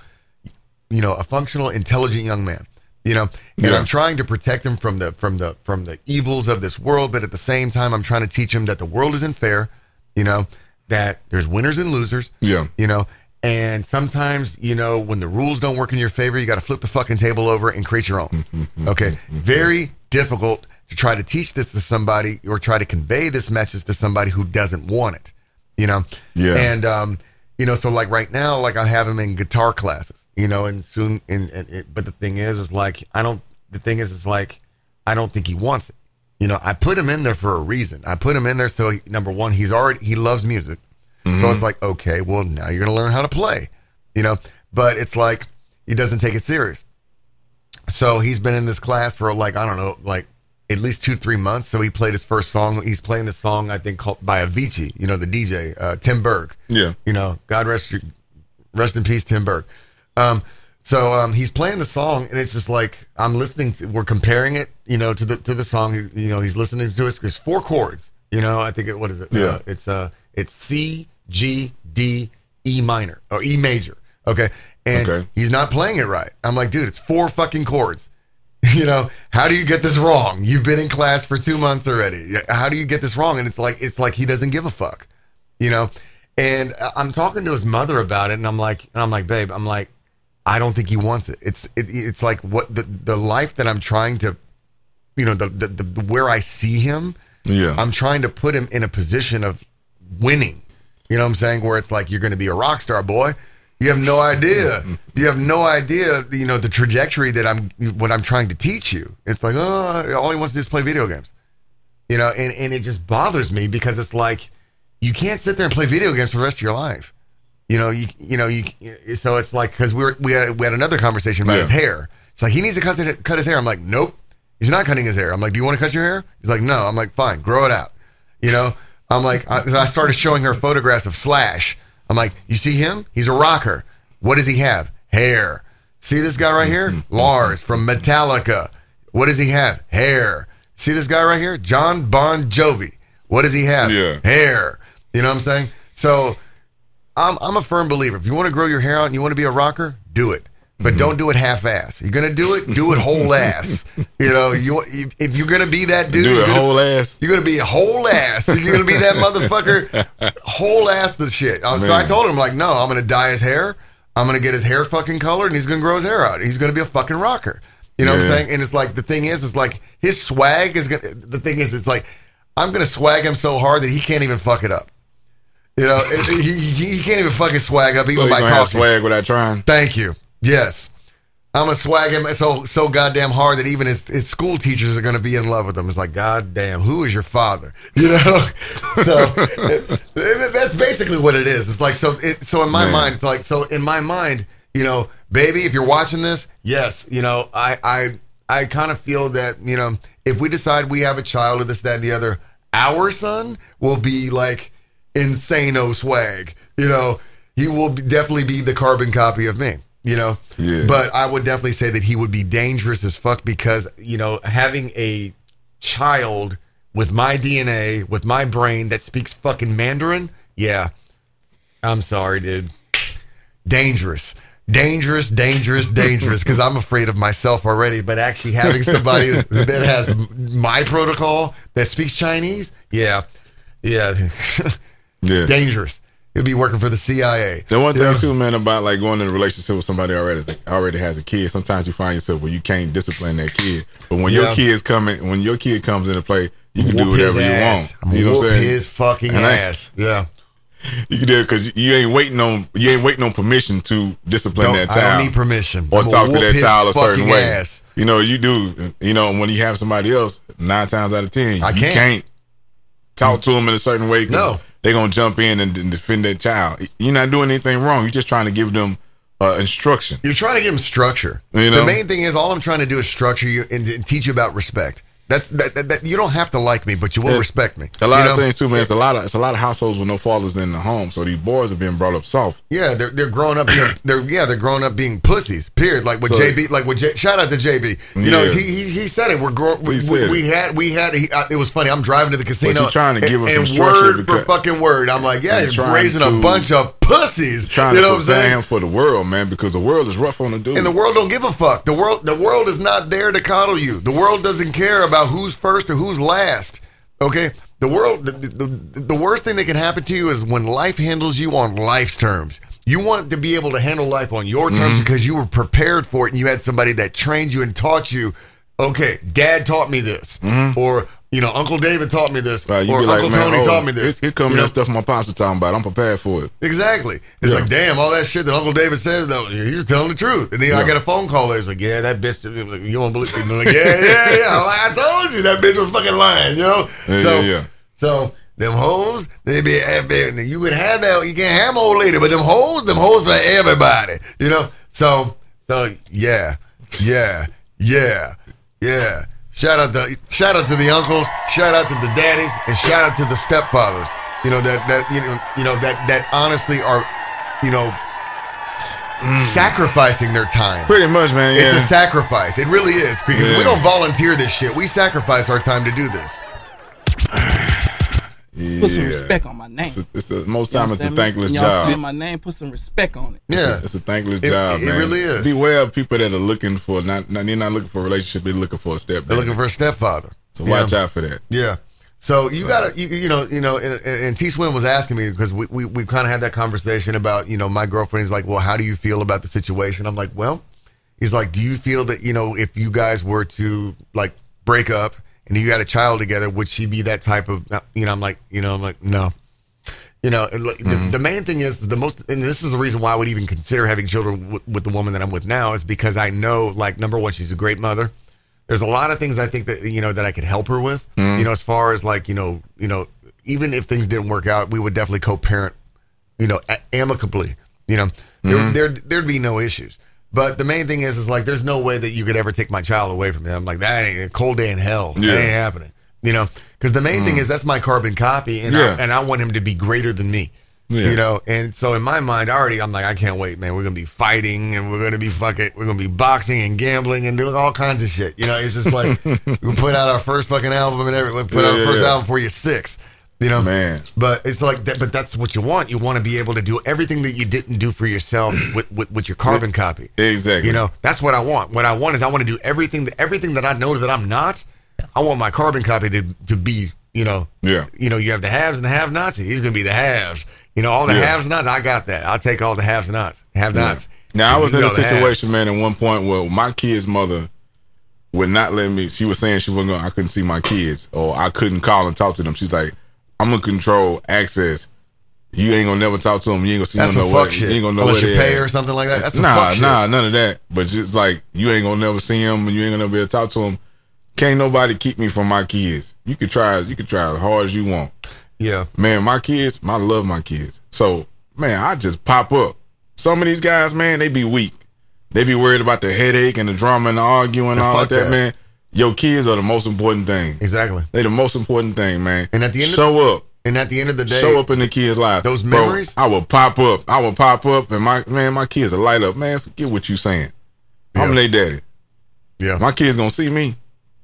you know, a functional, intelligent young man. You know, and Yeah. I'm trying to protect him from the from the from the evils of this world, but at the same time, I'm trying to teach him that the world isn't fair. You know, that there's winners and losers. Yeah. You know, and sometimes you know when the rules don't work in your favor, you got to flip the fucking table over and create your own. okay, very difficult to try to teach this to somebody or try to convey this message to somebody who doesn't want it. You know. Yeah. And um, you know, so like right now, like I have him in guitar classes. You know, and soon, and, and it, but the thing is, is like I don't. The thing is, is like I don't think he wants it. You know, I put him in there for a reason. I put him in there so he, number one, he's already he loves music. So it's like, okay, well now you're gonna learn how to play. You know, but it's like he doesn't take it serious. So he's been in this class for like I don't know, like at least two three months. So he played his first song. He's playing the song I think called by Avicii. You know, the DJ uh, Tim Berg. Yeah. You know, God rest rest in peace, Tim Berg. Um, so um, he's playing the song, and it's just like I'm listening to. We're comparing it, you know, to the to the song. You know, he's listening to it. There's four chords. You know, I think it. What is it? Yeah. Uh, it's uh, it's C G D E minor or E major. Okay, and Okay. he's not playing it right. I'm like, dude, it's four fucking chords. You know, how do you get this wrong? You've been in class for two months already. How do you get this wrong? And it's like it's like he doesn't give a fuck. You know, and I'm talking to his mother about it, and I'm like, and I'm like, babe, I'm like, I don't think he wants it. It's it, it's like what the the life that I'm trying to, you know, the the, the where I see him. Yeah. I'm trying to put him in a position of winning. You know what I'm saying? Where it's like you're going to be a rock star, boy. You have no idea. Mm-hmm. You have no idea. You know the trajectory that I'm what I'm trying to teach you. It's like oh, all he wants to do is play video games. You know, and and it just bothers me because it's like you can't sit there and play video games for the rest of your life. You know, you you know, you so it's like because we were we had we had another conversation about Yeah. his hair. It's like he needs to cut his, cut his hair. I'm like, nope, he's not cutting his hair. I'm like, do you want to cut your hair? He's like, no. I'm like, fine, grow it out. You know, I'm like, I, I started showing her photographs of Slash. I'm like, you see him? He's a rocker. What does he have? Hair. See this guy right here? Lars from Metallica. What does he have? Hair. See this guy right here? Jon Bon Jovi. What does he have? Yeah. Hair. You know what I'm saying? So I'm I'm a firm believer. If you want to grow your hair out and you want to be a rocker, do it. But Mm-hmm. don't do it half-ass. You're gonna do it, do it whole ass. You know, you if you're gonna be that dude, Do gonna- whole ass. you're gonna be a whole ass. You're gonna be that motherfucker, whole ass the shit. Uh, So I told him like, no, I'm gonna dye his hair. I'm gonna get his hair fucking colored, and he's gonna grow his hair out. He's gonna be a fucking rocker. You know what I'm saying? And it's like the thing is, it's like his swag is gonna. The thing is, it's like I'm gonna swag him so hard that he can't even fuck it up. You know, he, he, he can't even fucking swag up So even you by talking. swag without trying. Thank you. Yes. I'm gonna swag him so so goddamn hard that even his, his school teachers are gonna be in love with him. It's like, goddamn, who is your father? You know. so it- it- that's basically what it is. It's like so. It, so in my Man. mind, it's like so in my mind, you know, baby, if you're watching this, yes, you know, I I I kind of feel that you know if we decide we have a child or this that and the other, our son will be like insano swag. You know, he will be, definitely be the carbon copy of me. You know, Yeah. but I would definitely say that he would be dangerous as fuck because you know having a child with my DNA, with my brain that speaks fucking Mandarin, yeah, I'm sorry, dude, dangerous. Dangerous, dangerous, dangerous. Because I'm afraid of myself already. But actually, having somebody that has my protocol that speaks Chinese, yeah, yeah, Yeah. dangerous. He'll be working for the CIA. The one thing too, man, about like going in a relationship with somebody already is already has a kid. Sometimes you find yourself where you can't discipline that kid. But when Yeah. your kids coming, when your kid comes into play, you can do Whoop his whatever you want. You know what I'm saying? his fucking And I- ass. yeah. You can do it because you ain't waiting on you ain't waiting on permission to discipline Don't- that I child. don't need permission. or I'ma talk to that child a certain way. ass. You know, you do. You know, when you have somebody else, nine times out of ten, I you can't. can't talk to them in a certain way. No. They're gonna jump in and, and defend that child. You're not doing anything wrong. You're just trying to give them uh, instruction. You're trying to give them structure. You know? The main thing is all I'm trying to do is structure you and, and teach you about respect. That's that, that, that- you don't have to like me, but you will Yeah. respect me. A lot You of things too, man. It's a lot of it's a lot of households with no fathers in the home, so these boys are being brought up soft. Yeah, they're they're growing up being they're yeah they're growing up being pussies. Period. Like with So- JB, like with J, shout out to JB. You know he, he he said it. We're growing. We, we, we had we had. He, uh, it was funny. I'm driving to the casino. you're trying to give and, him some and structure word because- for fucking word. I'm like, yeah, You're raising a bunch of pussies. Trying you know to what I'm saying? him for the world, man, because the world is rough on the dude. And the world don't give a fuck. The world the world is not there to coddle you. The world doesn't care about who's first or who's last. Okay? The world the, the, the worst thing that can happen to you is when life handles you on life's terms. You want to be able to handle life on your terms Mm-hmm. because you were prepared for it and you had somebody that trained you and taught you, okay, dad taught me this. Or you know, Uncle David taught me this, you or like, Uncle Tony oh, taught me this. Here, here come You that stuff my pops are talking about. I'm prepared for it. Exactly. It's Yeah. like, damn, all that shit that Uncle David said, though, he's telling the truth. And then I Yeah. get a phone call. It's like, yeah, that bitch, you won't believe. I'm like, yeah, yeah, yeah. Like, I told you that bitch was fucking lying, you know? Yeah, so, yeah, so, them hoes, they be, eh, they- you could have that, you can't have old lady, but them hoes, them hoes for everybody, you know? So, so, yeah, yeah, yeah, yeah. Shout out to shout out to the uncles, shout out to the daddies, and shout out to the stepfathers. You know that that you know you know that that honestly are, you know, mm. sacrificing their time. Pretty much, man. Yeah. It's a sacrifice. It really is because Yeah. we don't volunteer this shit. We sacrifice our time to do this. yeah. Put some respect on my name. It's, a, it's a, most You time it's a thankless Y'all job. saying my name, put some respect on it. It's a- Yeah, it's a thankless It- job, it man. really is. Beware of people that are looking for not, not they're not looking for a relationship, they're looking for a step. they're looking for a stepfather. so Yeah. watch out for that. Yeah. So you gotta, you, you know, you know, and, and T Swin was asking me because we, we, we kind of had that conversation about, you know, my girlfriend is like, well, how do you feel about the situation? I'm like, well, he's like, do you feel that, you know, if you guys were to like break up and you got a child together, would she be that type of, uh, you know, I'm like, you know, I'm like, no. You know, and look, the, mm-hmm. the main thing is the most, and this is the reason why I would even consider having children with, with the woman that I'm with now is because I know, like, number one, she's a great mother. There's a lot of things I think that you know that I could help her with. Mm. You know, as far as like you know, you know, even if things didn't work out, we would definitely co-parent you know, a- amicably, you know, there, mm-hmm. there there'd be no issues. But the main thing is, is like, there's no way that you could ever take my child away from me. I'm like, that ain't a cold day in hell. Yeah. That ain't happening. You know, because the main thing mm. is that's my carbon copy, and Yeah. I, and I want him to be greater than me. Yeah. You know, and so in my mind, already, I'm like, I can't wait, man. We're gonna be fighting, and we're gonna be fucking, we're gonna be boxing and gambling and doing all kinds of shit. You know, it's just like we put out our first fucking album and everything. We put Yeah, out our first album before you're six. You know, Man. But it's like that. But that's what you want. You want to be able to do everything that you didn't do for yourself with with, with your carbon copy. Exactly. You know, that's what I want. What I want is I want to do everything that everything that I know that I'm not. I want my carbon copy to to be. You know. Yeah. You know, you have the haves and the have-nots. He's gonna be the haves. You know, all the Yeah. haves-nots. I got that. I'll take all the haves-nots. Have-nots. Now I was in a haves. situation, man, at one point where my kid's mother would not let me. She was saying she wasn't going. I couldn't see my kids, or I couldn't call and talk to them. She's like, "I'm gonna control access. You ain't gonna never talk to them. You ain't gonna see That's them some nowhere. fuck You ain't gonna know Unless where you pay at. or something like that. That's nah, fuck shit. nah, none of that. But just like you ain't gonna never see them, and you ain't gonna be able to talk to them. Can't nobody keep me from my kids. You could try. You could try as hard as you want. Yeah. Man, my kids, I love my kids. So, man, I just pop up. Some of these guys, man, they be weak. They be worried about the headache and the drama and the arguing and And all like that, that. man. Your kids are the most important thing. Exactly. They the most important thing, man. And at the end of- show up. And at the end of the day, Show up in the kids' life. those Bro, memories- I will pop up. I will pop up and my man, my kids will light up. Man, forget what you saying. I'm their daddy. yeah. My kids gonna see me.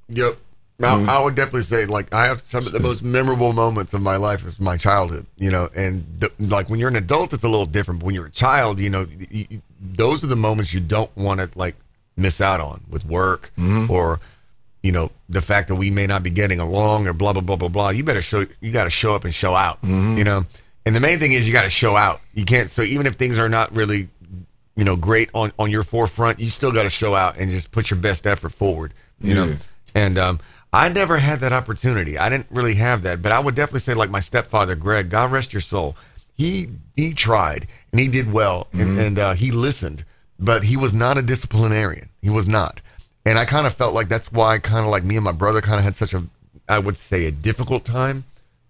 Yep. Now, mm. I would definitely say, like, I have some of the most memorable moments of my life is my childhood, you know, and the, like when you're an adult, it's a little different. But when you're a child, you know, you, those are the moments you don't want to like miss out on with work mm-hmm. or, you know, the fact that we may not be getting along or blah blah blah blah blah. You better show, you got to show up and show out, you know. And the main thing is you got to show out. You can't. So even if things are not really you know, great on on your forefront, you still got to show out and just put your best effort forward. You Yeah. know, and um, I never had that opportunity. I didn't really have that, but I would definitely say, like my stepfather, Greg, God rest your soul. He he tried and he did well and, and uh, he listened, but he was not a disciplinarian. He was not, and I kind of felt like that's why, kind of like me and my brother, kind of had such a, I would say, a difficult time.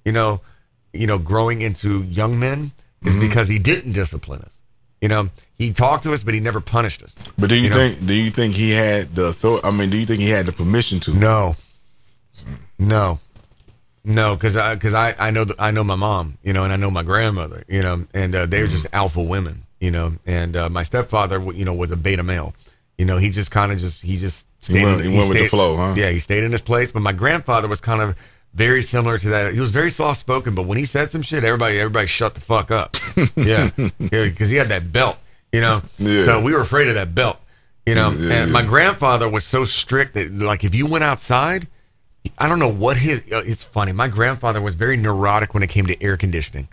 You know, you know, growing into young men is because he didn't discipline us. You know, he talked to us, but he never punished us. But do you, You know? think do you think he had the authority I mean, do you think he had the permission to? No, no, no, because I because I I know that I know my mom, you know, and I know my grandmother, you know, and uh, they were just alpha women, you know, and uh, my stepfather, you know, was a beta male, you know, he just kind of just he just stayed went- in- he went with the flow, huh? Yeah, he stayed in his place, but my grandfather was kind of very similar to that. He was very soft spoken, but when he said some shit, everybody everybody shut the fuck up. yeah, yeah, because he had that belt, you know. Yeah. So we were afraid of that belt, you know. Yeah, and yeah. my grandfather was so strict that like if you went outside, I don't know what his. Uh, it's funny. My grandfather was very neurotic when it came to air conditioning.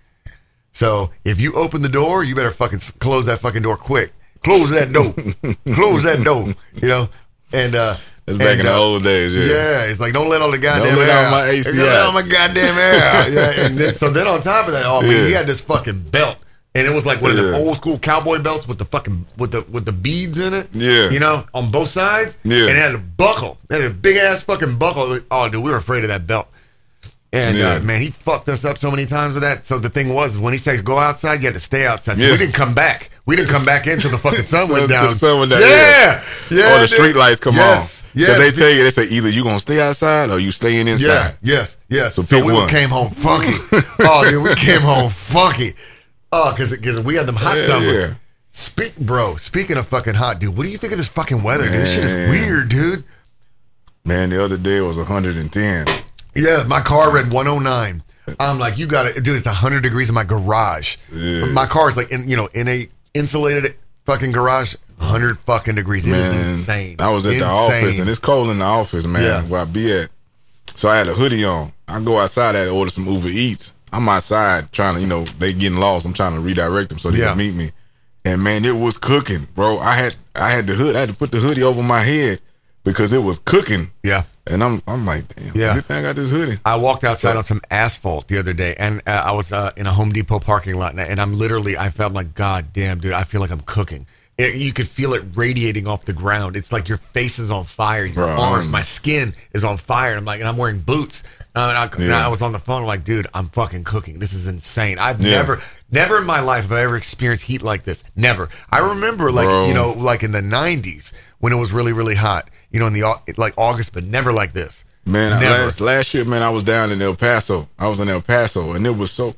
So if you open the door, you better fucking close that fucking door quick. Close that door. close that door. You know. And uh, That's back and, in the uh, old days, yeah. Yeah, it's like don't let all the goddamn let air all out. my AC Don't let all my goddamn air out. Yeah, and then, so then on top of that, oh man, he had this fucking belt, and it was like one of the old school cowboy belts with the fucking with the with the beads in it. Yeah. you know, on both sides. Yeah. and it had a buckle. It had a big ass fucking buckle. Oh, dude, we were afraid of that belt. And Yeah. uh, man, he fucked us up so many times with that. So the thing was, when he says go outside, you had to stay outside. So Yeah. we didn't come back. We didn't come back until the fucking sun went down. the sun went down, Yeah, yeah. yeah. or the street lights come yes, on. Yes, they tell you, they say either you going to stay outside or you staying inside. yeah, yes, yes. So So, we one. came home funky. oh, dude, we came home funky. Oh, because because we had them hot Yeah, summers. yeah. Speak, bro. Speaking of fucking hot, dude, what do you think of this fucking weather, dude? This shit is weird, dude. Man, the other day it was 110. Yeah, my car read 109. I'm like, you got to, dude. It's 100 degrees in my garage. Yeah. My car is like in, you know, in a insulated fucking garage. 100 fucking degrees. It is Man, insane. I was at the office and it's cold in the office, man, Yeah. where I be at. So I had a hoodie on. I go outside, I had to order some Uber Eats. I'm outside trying to, you know, they getting lost. I'm trying to redirect them so they Yeah. can meet me. And man, it was cooking, bro. I had I had the hood, I had to put the hoodie over my head because it was cooking. Yeah. And I'm I'm like, damn, Yeah. good thing I got this hoodie. I walked outside So- on some asphalt the other day, and uh, I was uh, in a Home Depot parking lot, and, and I'm literally, I felt like, God damn, dude, I feel like I'm cooking. it, you could feel it radiating off the ground. It's like your face is on fire, your Bro, arms, I'm- my skin is on fire. I'm like, and I'm wearing boots. Uh, and I, Yeah. I was on the phone, like, dude, I'm fucking cooking. This is insane. I've Yeah. never, never in my life have I ever experienced heat like this. Never. I remember, like, Bro. you know, like in the 90s when it was really, really hot. You know, in the like August, but never like this. Man, Never. last last year, man, I was down in El Paso. I was in El Paso, and it was so.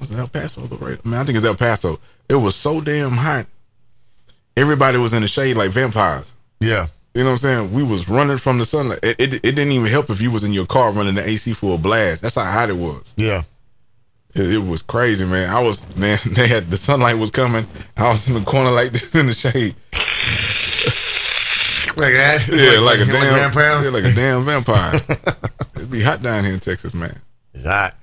Was it El Paso? the right? Man, I think it's El Paso. It was so damn hot. Everybody was in the shade like vampires. Yeah. You know what I'm saying? We was running from the sunlight. It, it, it didn't even help if you was in your car running the AC full blast. That's how hot it was. Yeah. It, it was crazy, man. I was man. They had the sunlight was coming. I was in the corner like this in the shade. Like that? Yeah, like, a damn vampire? Yeah, like a damn vampire. It'd be hot down here in Texas, man. It's hot.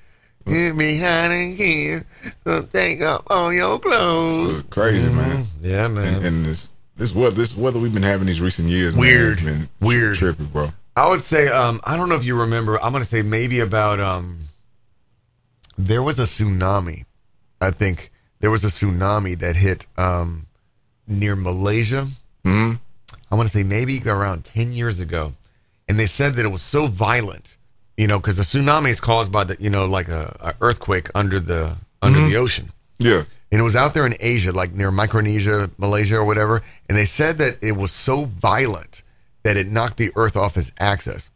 Get me hot again. So take off all your clothes. It's crazy, man. Yeah, man. And, and this this weather this weather we've been having these recent years, Weird. man, been Weird. trippy, bro. I would say, um, I don't know if you remember. I'm gonna say maybe about um, there was a tsunami. I think there was a tsunami that hit um, near Malaysia. hmm I want to say maybe around 10 years ago. And they said that it was so violent, you know, because a tsunami is caused by the, you know, like a, a earthquake under the under the ocean. Yeah, And it was out there in Asia, like near Micronesia, Malaysia, or whatever. And they said that it was so violent that it knocked the Earth off its axis,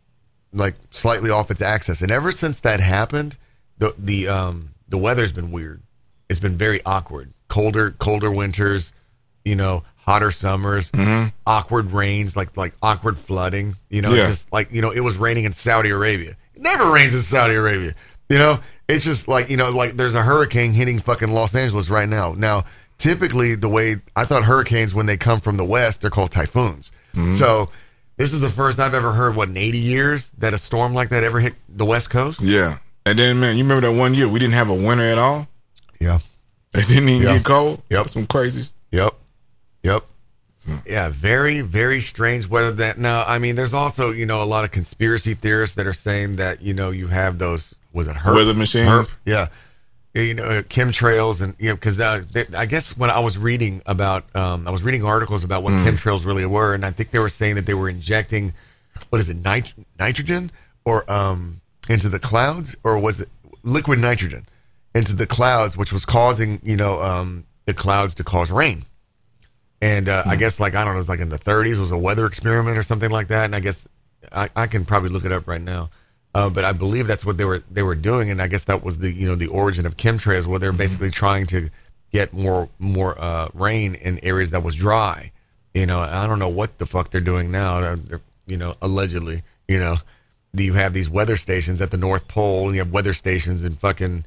like slightly off its axis. And ever since that happened, the the um the weather's been weird. It's been very awkward. Colder, colder winters, you know, hotter summers, mm-hmm. awkward rains, like like awkward flooding. You know, Yeah. just like you know, it was raining in Saudi Arabia. It never rains in Saudi Arabia. You know, it's just like you know, like there's a hurricane hitting fucking Los Angeles right now. Now, typically, the way I thought hurricanes when they come from the west, they're called typhoons. Mm-hmm. So. This is the first I've ever heard, what, in 80 years that a storm like that ever hit the West Coast? yeah. And then, man, you remember that one year we didn't have a winter at all? Yeah. It didn't even Yeah. get cold. Yep. some crazy. Yep. Yep. Yeah, very, very strange weather that now I mean there's also, you know, a lot of conspiracy theorists that are saying that, you know, you have those was it HAARP? Weather machines? HAARP? Yeah. You know, chemtrails and you know, because uh, I guess when I was reading about, um, I was reading articles about what chemtrails really were, and I think they were saying that they were injecting, what is it, nit- nitrogen or um, into the clouds, or was it liquid nitrogen into the clouds, which was causing, you know, um, the clouds to cause rain. And uh, I guess like I don't know, it was like in the 30s it was a weather experiment or something like that. And I guess I, I can probably look it up right now, uh, but I believe that's what they were they were doing. And I guess that was the you know the origin of chemtrails, where they're basically trying to get more more uh, rain in areas that was dry. You know, I don't know what the fuck they're doing now. They're, they're, you know, allegedly, you know, you have these weather stations at the North Pole, and you have weather stations in fucking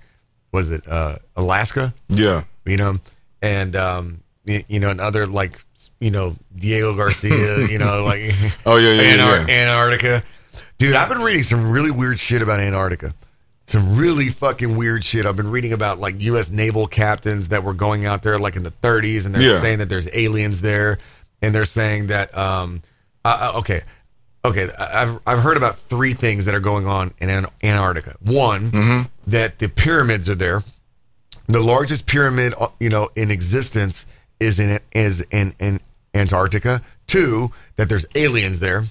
was it uh, Alaska? Yeah, you know, and um, you know, and other like you know Diego Garcia, you know, like Oh, yeah, yeah, Anar- yeah. Antarctica. Dude, I've been reading some really weird shit about Antarctica. Some really fucking weird shit. I've been reading about like U.S. naval captains that were going out there like in the 30s, and they're Yeah. saying that there's aliens there, and they're saying that um, uh, uh, okay, okay, I've I've heard about three things that are going on in Antarctica. One, Mm-hmm. that the pyramids are there the largest pyramid uh, you know in existence is in is in, in Antarctica. Two, that there's aliens there,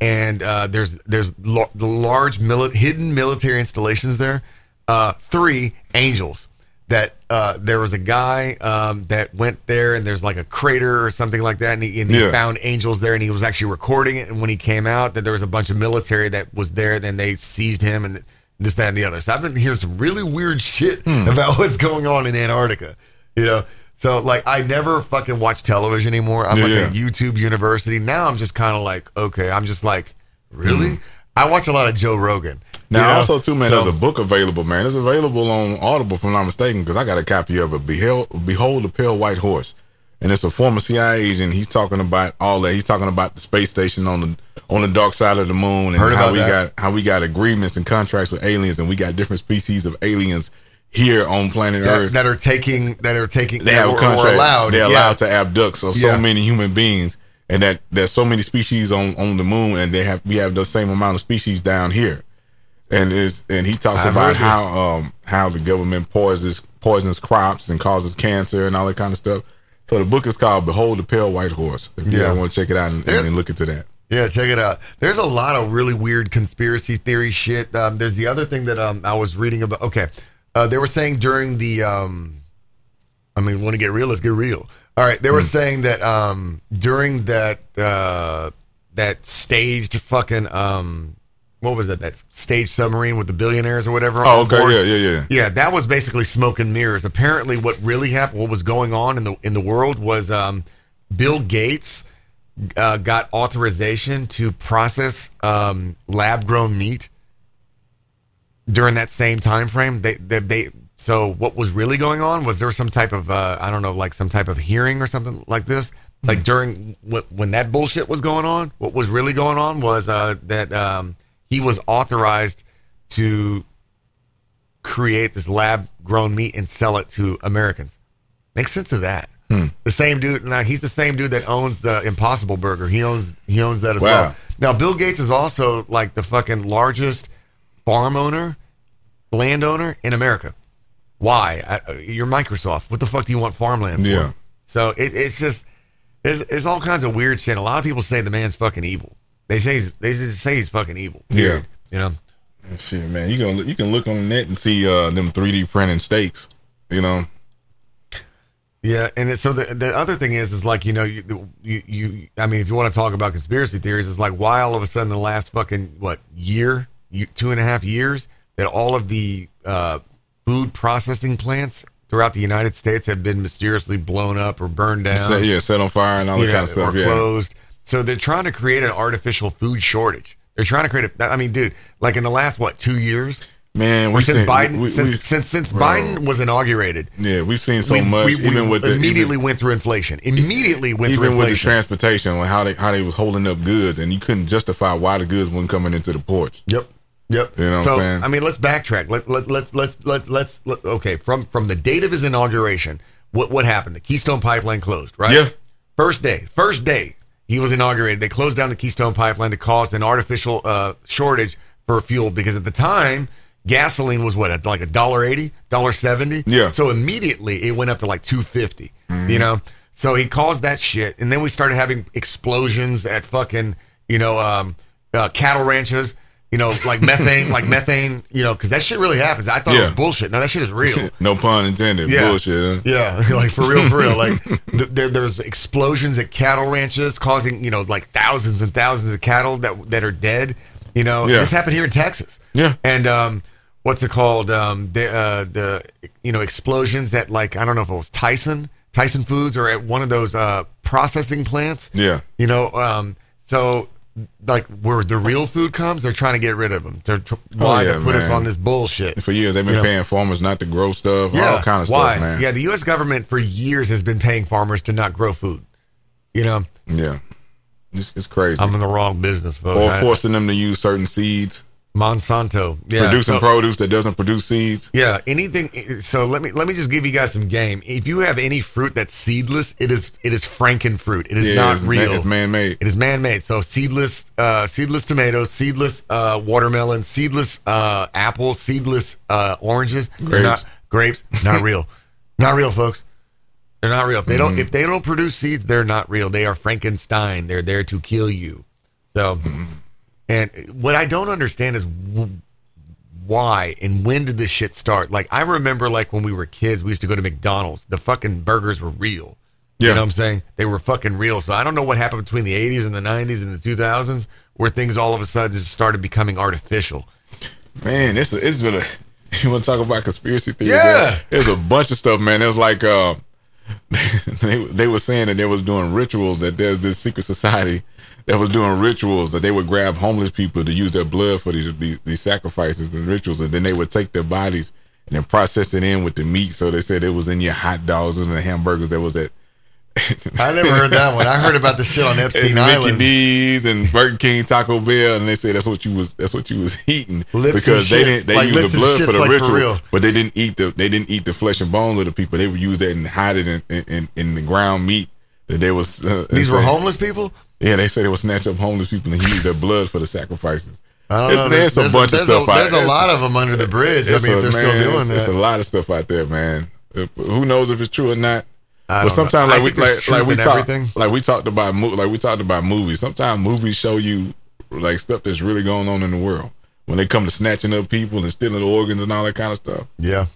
and uh, there's there's lo- the large mili- hidden military installations there. Uh, three, angels. That uh, there was a guy um, that went there, and there's like a crater or something like that, and he, and he Yeah. found angels there, and he was actually recording it. And when he came out, that there was a bunch of military that was there, and then they seized him, and this, that, and the other. So I've been hearing some really weird shit about what's going on in Antarctica. You know, so like I never fucking watch television anymore. I'm Yeah, like yeah. a YouTube university. Now I'm just kind of like, okay, I'm just like, really? I watch a lot of Joe Rogan. Now, you know? also too, man, So- there's a book available, man. It's available on Audible, if I'm not mistaken, because I got a copy of it. Behold, Behold the Pale White Horse, and it's a former CIA agent. He's talking about all that. He's talking about the space station on the on the dark side of the moon, and Heard how we that. got how we got agreements and contracts with aliens, and we got different species of aliens here on planet that, Earth. that are taking that are taking they have a contract. allowed, they're yeah. allowed to abduct so so Yeah. many human beings, and that there's so many species on on the moon, and they have we have the same amount of species down here. And is and he talks I've about how um how the government poisons poisons crops and causes cancer and all that kind of stuff. So the book is called "Behold the Pale White Horse." If you Yeah. want to check it out and, and look into that. Yeah, check it out. There's a lot of really weird conspiracy theory shit. Um, there's the other thing that um, I was reading about. Okay, uh, they were saying during the. Um, I mean, want to get real? Let's get real. All right, they were saying that um, during that uh, that staged fucking um, what was that? That staged submarine with the billionaires or whatever. Oh, okay, board? yeah, yeah, yeah. Yeah, that was basically smoke and mirrors. Apparently, what really happened, what was going on in the in the world, was um, Bill Gates uh, got authorization to process um, lab grown meat during that same time frame. They, they they so what was really going on was there some type of uh, I don't know like some type of hearing or something like this. Like during when that bullshit was going on, what was really going on was uh, that um, he was authorized to create this lab grown meat and sell it to Americans. Makes sense of that. The same dude. Now he's the same dude that owns the Impossible Burger. He owns he owns that as Wow. well. Now Bill Gates is also like the fucking largest farm owner, landowner in America. Why? I, you're Microsoft. What the fuck do you want farmland for? Yeah. So it, it's just it's, it's all kinds of weird shit. A lot of people say the man's fucking evil. They say he's, they just say he's fucking evil. Yeah. You know. Shit, man, you can you can look on the net and see uh, them 3D printing steaks. You know, Yeah, and it, so the the other thing is is like you know you, you you I mean if you want to talk about conspiracy theories, it's like why all of a sudden the last fucking what year, you, two and a half years that all of the uh, food processing plants throughout the United States have been mysteriously blown up or burned down, set, yeah, set on fire and all that you kind of stuff. or Yeah, closed. So they're trying to create an artificial food shortage. They're trying to create a. I mean, dude, like in the last what two years, man, we since seen- Biden we- since we- since since bro. Biden was inaugurated, yeah, we've seen so we, much. even with the immediately even, went through inflation. Immediately went through inflation. even with the transportation, like how they how they was holding up goods, and you couldn't justify why the goods weren't coming into the ports. yep. Yep. You know what so I'm saying? I mean, let's backtrack. Let let let's let's let, let's let, okay from from the date of his inauguration. What what happened? The Keystone Pipeline closed, right? Yeah. First day, first day he was inaugurated. They closed down the Keystone Pipeline to cause an artificial uh, shortage for fuel because at the time gasoline was what at like a dollar eighty, dollar seventy. Yeah. So immediately it went up to like two You know. So he caused that shit, and then we started having explosions at fucking you know um, uh, cattle ranches. You know, like methane, like methane. You know, because that shit really happens. I thought it was bullshit. No, that shit is real. No pun intended. Yeah. Bullshit. Huh? Yeah, like for real, for real. Like th- there, there's explosions at cattle ranches causing you know like thousands and thousands of cattle that that are dead. You know, Yeah. this happened here in Texas. Yeah. and um, what's it called? Um, the uh, the you know explosions that like I don't know if it was Tyson Tyson Foods or at one of those uh, processing plants. Yeah. you know, um, so. Like where the real food comes, they're trying to get rid of them. They're tr- why Oh, yeah, to put us on this bullshit. For years, they've been You know? paying farmers not to grow stuff, all kind of why? stuff, man. Yeah, the U.S. government for years has been paying farmers to not grow food. You know, Yeah. It's, it's crazy. I'm in the wrong business, folks. or forcing them to use certain seeds, Monsanto, yeah, producing so- produce that doesn't produce seeds. Yeah, anything. So let me let me just give you guys some game. If you have any fruit that's seedless, it is it is franken fruit. It is Yeah, not it's, real. Man, it's man-made. It is man-made. So seedless, uh, seedless tomatoes, seedless uh, watermelon, seedless uh, apples, seedless uh, oranges. Grapes. Not, grapes, not real, not real, folks. They're not real. If they Mm-hmm. don't, if they don't produce seeds, they're not real. They are Frankenstein. They're there to kill you. So, Mm-hmm. And what I don't understand is why and when did this shit start? Like I remember, like when we were kids, we used to go to McDonald's. The fucking burgers were real. You Yeah. know what I'm saying? They were fucking real. So I don't know what happened between the 80s and the 90s and the 2000s where things all of a sudden just started becoming artificial. Man, it's it's been a. You want to talk about conspiracy theories? Yeah. there's a bunch of stuff, man. There's like uh, they they were saying that they was doing rituals. That there's this secret society that was doing rituals that they would grab homeless people to use their blood for these these, these sacrifices and rituals, and then they would take their bodies and then process it in with the meat. So they said it was in your hot dogs and the hamburgers that was at. I never heard that one. I heard about the shit on Epstein and Mickey Island. D's and Burger King, Taco Bell, and they said that's what you was that's what you was eating Lips because they didn't they like used the blood for the like for ritual, real. but they didn't eat the they didn't eat the flesh and bones of the people. They would use that and hide it in in, in, in the ground meat that they was. Uh, These were homeless people? Yeah, they say they would snatch up homeless people and use their blood for the sacrifices. I don't It's- know. There's, a bunch there's of stuff. A, there's a lot of them under the bridge. I mean, a- if they're man, still doing it's, that. it's a lot of stuff out there, man. Uh, Who knows if it's true or not? I But sometimes, like we like, like we talk, like we talked about, like we talked about movies. Sometimes movies show you like stuff that's really going on in the world when they come to snatching up people and stealing organs and all that kind of stuff. Yeah.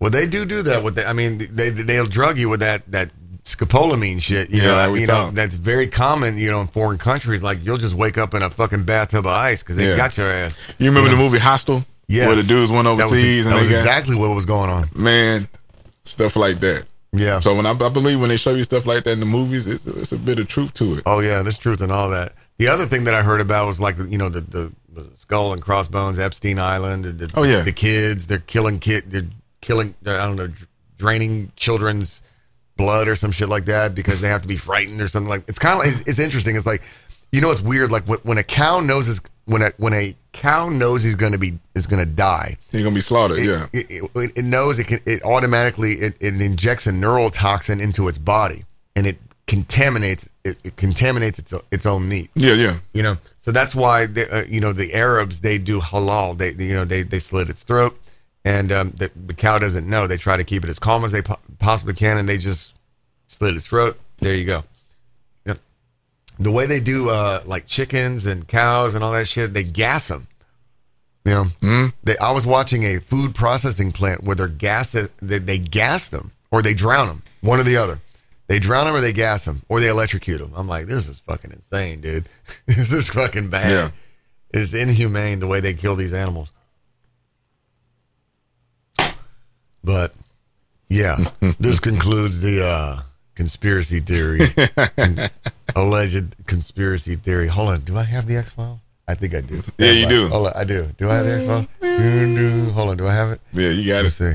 Well, they do do that with the, I mean, they they'll drug you with that that scopolamine shit. You Yeah, know, we you know that's very common. You know, in foreign countries, like you'll just wake up in a fucking bathtub of ice because they Yeah. got your ass. You remember the movie Hostel? Yes. Where the dudes went That was, overseas that and was got exactly what was going on. man stuff like that. Yeah. So when I, I believe when they show you stuff like that in the movies, it's it's a bit of truth to it. Oh yeah, there's truth in all that. The other thing that I heard about was like you know the the, the skull and crossbones, Epstein Island. The, Oh, yeah. the kids they're killing kid they're killing I don't know draining children's blood or some shit like that because they have to be frightened or something like. It's kind of it's, it's interesting. It's like you know it's weird like when, when a cow knows is when a when a cow knows he's going to be is going to die. They're gonna be slaughtered. It, yeah. it, it, it knows it can. It automatically it, it injects a neurotoxin into its body, and it contaminates it, contaminates its its own meat. yeah. Yeah. You know, so that's why they, uh, you know the Arabs they do halal. They they, you know they they slit its throat, and um, the, the cow doesn't know. They try to keep it as calm as they po- possibly can, and they just slit its throat. There you go. Yep. The way they do uh, like chickens and cows and all that shit, they gas them. You know, they, I was watching a food processing plant where they're gas they, they gas them or they drown them, one or the other. They drown them or they gas them or they electrocute them. I'm like, this is fucking insane, dude. this is fucking bad. Yeah. It's inhumane the way they kill these animals. But yeah, this concludes the uh, conspiracy theory, alleged conspiracy theory. Hold on, do I have the X Files? I think I do. Yeah, you by. do. Hold on, I do. Do I have the X Files? Hold on, do I have it? Yeah. You got Let me it. see.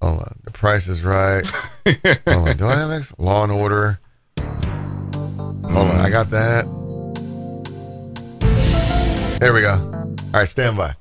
Hold on, The Price is Right. Hold on, do I have X? Law and Order. Hold on, I got that. There we go. All right, stand by.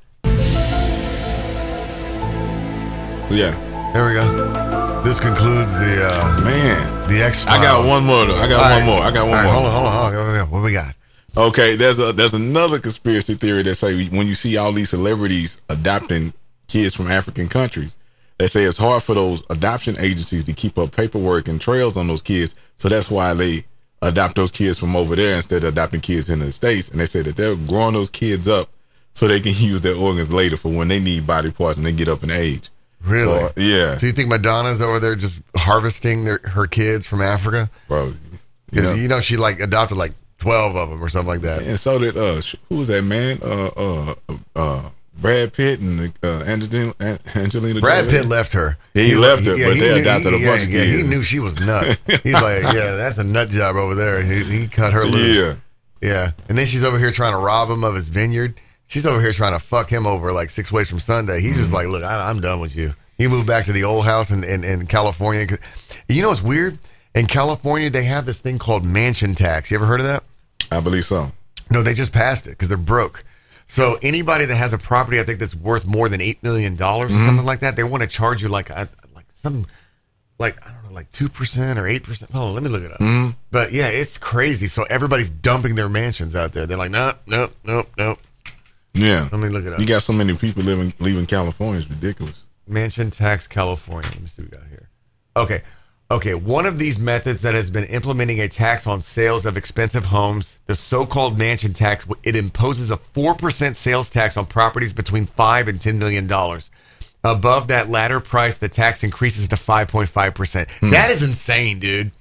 Yeah. There we go. This concludes the uh, Man. the X. I got one more though. I got one more. I got one more. Hold on, hold on, hold on. Hold on. What we got? Okay, there's a there's another conspiracy theory that say when you see all these celebrities adopting kids from African countries, they say it's hard for those adoption agencies to keep up paperwork and trails on those kids. So that's why they adopt those kids from over there instead of adopting kids in the states. And they say that they're growing those kids up so they can use their organs later for when they need body parts and they get up in age. Really? Yeah, So you think Madonna's over there just harvesting their, her kids from Africa? bro. You Because know? you know she like adopted like twelve of them or something like that. And so did uh, who was that man? Uh, uh, uh, Brad Pitt and uh, Angelina Angelina. Brad Jolie? Pitt left her. He was left her, but he they knew- adopted a bunch yeah, of yeah, He knew she was nuts. He's like, yeah, that's a nut job over there. He, he cut her loose. Yeah, Yeah. And then she's over here trying to rob him of his vineyard. She's over here trying to fuck him over like six ways from Sunday. He's just like, look, I, I'm done with you. He moved back to the old house in, in, in California. You know what's weird? In California, they have this thing called mansion tax. You ever heard of that? I believe so. No, they just passed it because they're broke. So anybody that has a property, I think that's worth more than eight million dollars or mm-hmm. something like that, they want to charge you like a, like some like I don't know, like two percent or eight percent. Oh, let me look it up. Mm-hmm. But yeah, it's crazy. So everybody's dumping their mansions out there. They're like, nope, nope, nope, nope. Yeah, Let me look it up. you got so many people living leaving California. It's ridiculous. Mansion tax California. Let me see what we got here. Okay. Okay. One of these methods that has been implementing a tax on sales of expensive homes, the so called mansion tax, it imposes a 4% sales tax on properties between 5 and $10 million. Above that latter price, the tax increases to 5.5%. Hmm. That is insane, dude.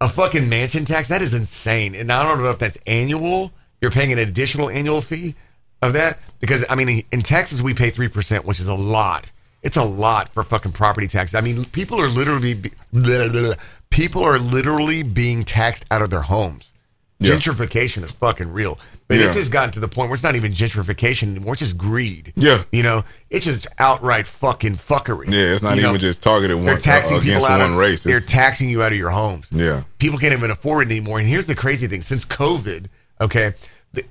A fucking mansion tax? That is insane. And I don't know if that's annual. You're paying an additional annual fee of that because I mean in Texas we pay 3%, which is a lot. It's a lot for fucking property tax. I mean, people are literally be- blah, blah, blah. people are literally being taxed out of their homes. Yeah. Gentrification is fucking real. But Yeah. it's just gotten to the point where it's not even gentrification anymore. It's just greed. Yeah. You know, it's just outright fucking fuckery. Yeah, it's not You even know? just targeted one They're taxing uh, against people out one of, race. They're taxing you out of your homes. yeah, People can't even afford it anymore. And here's the crazy thing: since COVID, okay,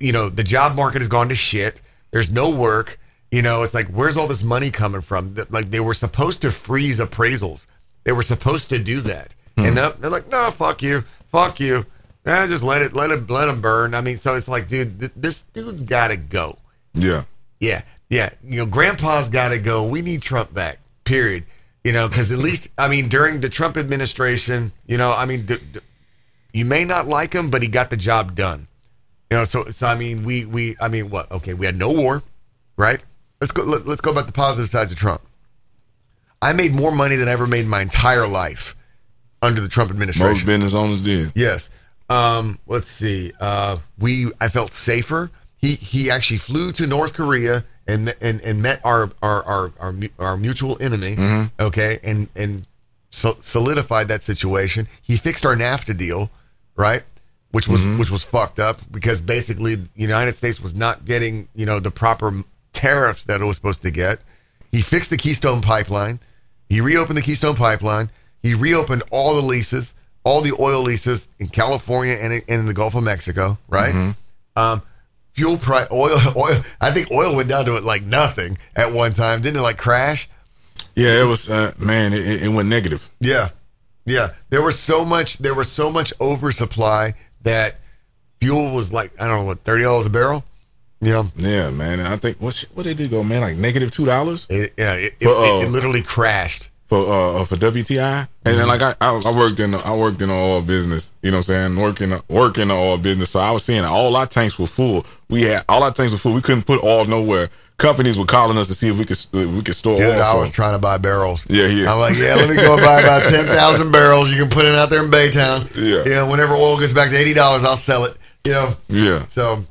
you know the job market has gone to shit. There's no work. You know, it's like where's all this money coming from? Like they were supposed to freeze appraisals. They were supposed to do that, and they're, they're like, no, fuck you, fuck you. Eh, just let it, let it, let them burn. I mean, so it's like, dude, th- this dude's got to go. yeah. Yeah, yeah. You know, Grandpa's got to go. We need Trump back. Period. You know, because at least I mean during the Trump administration, you know, I mean, d- d- you may not like him, but he got the job done. You know, so so I mean, we we I mean, what? Okay, we had no war, right? Let's go. Let, let's go about the positive sides of Trump. I made more money than I ever made in my entire life under the Trump administration. Most business owners did. Yes. Um, let's see. Uh, we I felt safer. He he actually flew to North Korea and and, and met our our, our our our mutual enemy. Okay, and and so, solidified that situation. He fixed our NAFTA deal, right? Which was which was fucked up because basically the United States was not getting you know the proper tariffs that it was supposed to get. He fixed the Keystone Pipeline. He reopened the Keystone Pipeline. He reopened all the leases, all the oil leases in California and in, and in the Gulf of Mexico, right? Um, fuel price, oil, oil. I think oil went down to like nothing at one time, didn't it? Like crash. Yeah, it was uh, man, it, it- it went negative. Yeah, yeah. There was so much. There was so much oversupply that fuel was like I don't know what thirty dollars a barrel. You know, Yeah, man. I think what what they did go, man, like negative two dollars it, yeah, it, it, uh, it, it literally crashed. for uh for WTI. And then like I, I I worked in the, I worked in the oil business, you know what I'm saying? Working working in the oil business. So I was seeing all our tanks were full. We had all our tanks were full. We couldn't put oil nowhere. Companies were calling us to see if we could if we could store Dude, oil. I was trying to buy barrels. Yeah, yeah. I'm like, yeah, let me go and buy about ten thousand barrels. You can put it out there in Baytown. Yeah. You know, whenever oil gets back to eighty dollars, I'll sell it. You know. yeah. So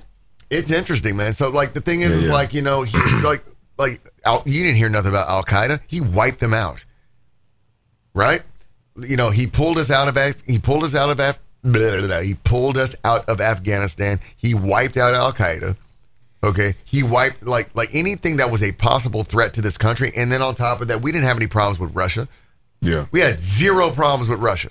it's interesting, man. So like the thing is, Yeah, is like you know, he like like Al, you didn't hear nothing about Al Qaeda. He wiped them out, right? You know, he pulled us out of Af- he pulled us out of Af- blah, blah, blah. he pulled us out of Afghanistan. He wiped out Al Qaeda. Okay, he wiped like like anything that was a possible threat to this country, and then on top of that, we didn't have any problems with Russia. Yeah. We had zero problems with Russia.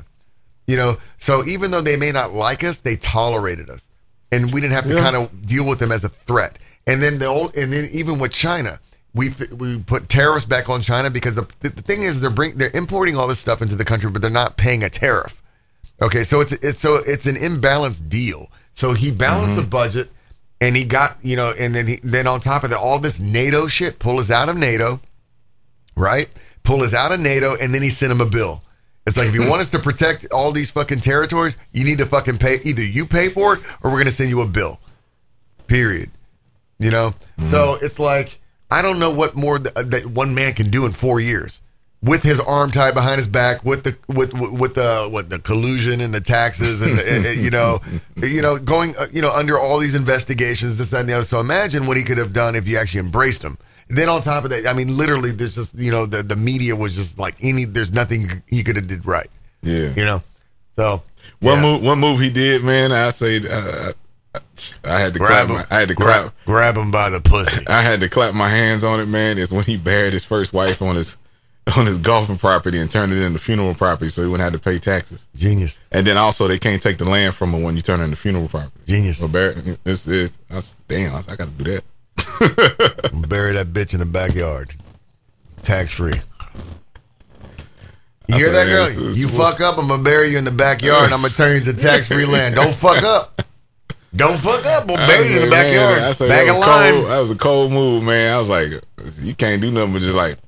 You know, so even though they may not like us, they tolerated us, and we didn't have to Yeah. kind of deal with them as a threat. And then the old, and then even with China, we we put tariffs back on China because the, the thing is they're bring they're importing all this stuff into the country, but they're not paying a tariff. Okay, so it's it's so it's an imbalanced deal. So he balanced the mm-hmm. budget, and he got you know, and then he, then on top of that, all this NATO shit pull us out of NATO right? Pull us out of NATO, and then he sent him a bill. It's like if you hmm. want us to protect all these fucking territories, you need to fucking pay. Either you pay for it, or we're gonna send you a bill. Period. You know. Hmm. So it's like I don't know what more th- that one man can do in four years with his arm tied behind his back, with the with with, the what the collusion and the taxes and, the, and- and, you know, you know, going uh, you know under all these investigations, this that and the other. So imagine what he could have done if you actually embraced him. Then on top of that, I mean, literally, there's just you know the the media was just like any. There's nothing he could have did right. Yeah. You know. So One yeah. move, one move he did, man. I say, uh, I had to grab clap. him. My, I had to grab, clap. grab him by the pussy. I had to clap my hands on it, man. Is when he buried his first wife on his on his golfing property and turned it into funeral property, so he wouldn't have to pay taxes. Genius. And then also, they can't take the land from him when you turn it into funeral property. Genius. So bury, it's, it's, I was, damn, I, was- I got to do that. Bury that bitch in the backyard, tax free. You I hear said, that, girl? yes, it's- You fuck up, I'm gonna bury you in the backyard. and I'm gonna turn you to tax free land. Don't fuck up. Don't fuck up. We'll bury you in the man, backyard. I said, Bag that, was cold, that was a cold move, man. I was like, you can't do nothing but just like,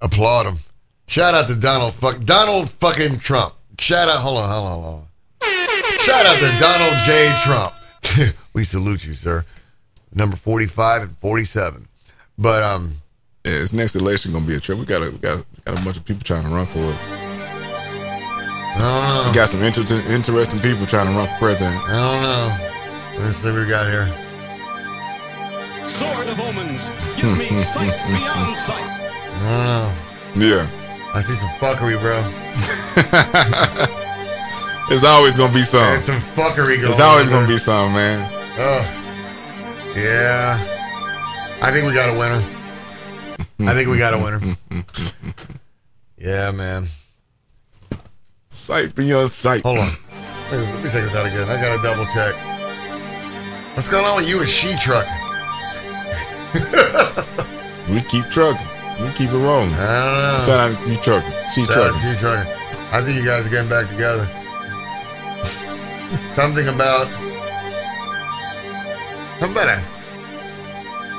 Applaud him. Shout out to Donald fuck Donald fucking Trump. Shout out. Hold on. Hold on. Hold on. Shout out to Donald J. Trump. we salute you, sir. Number forty-five and forty-seven. But um, yeah, this next election gonna be a trip. We got a, we got a, we got a bunch of people trying to run for it. I don't know. We got some interesting, interesting people trying to run for president. I don't know. Let's see what we got here. Sword of omens, give me sight beyond sight. I don't know. Yeah, I see some fuckery, bro. it's always gonna be something. There's some fuckery going It's always on. gonna be something, man. Ugh. Yeah. I think we got a winner. I think we got a winner. Yeah, man. Sight beyond sight. Hold on. Let me, let me check this out again. I gotta double check. What's going on with you and she truck? We keep trucking. We keep it rolling. I don't know. Shout out to you trucking. She Shout out trucking. to you trucking. I think you guys are getting back together. Something about. A.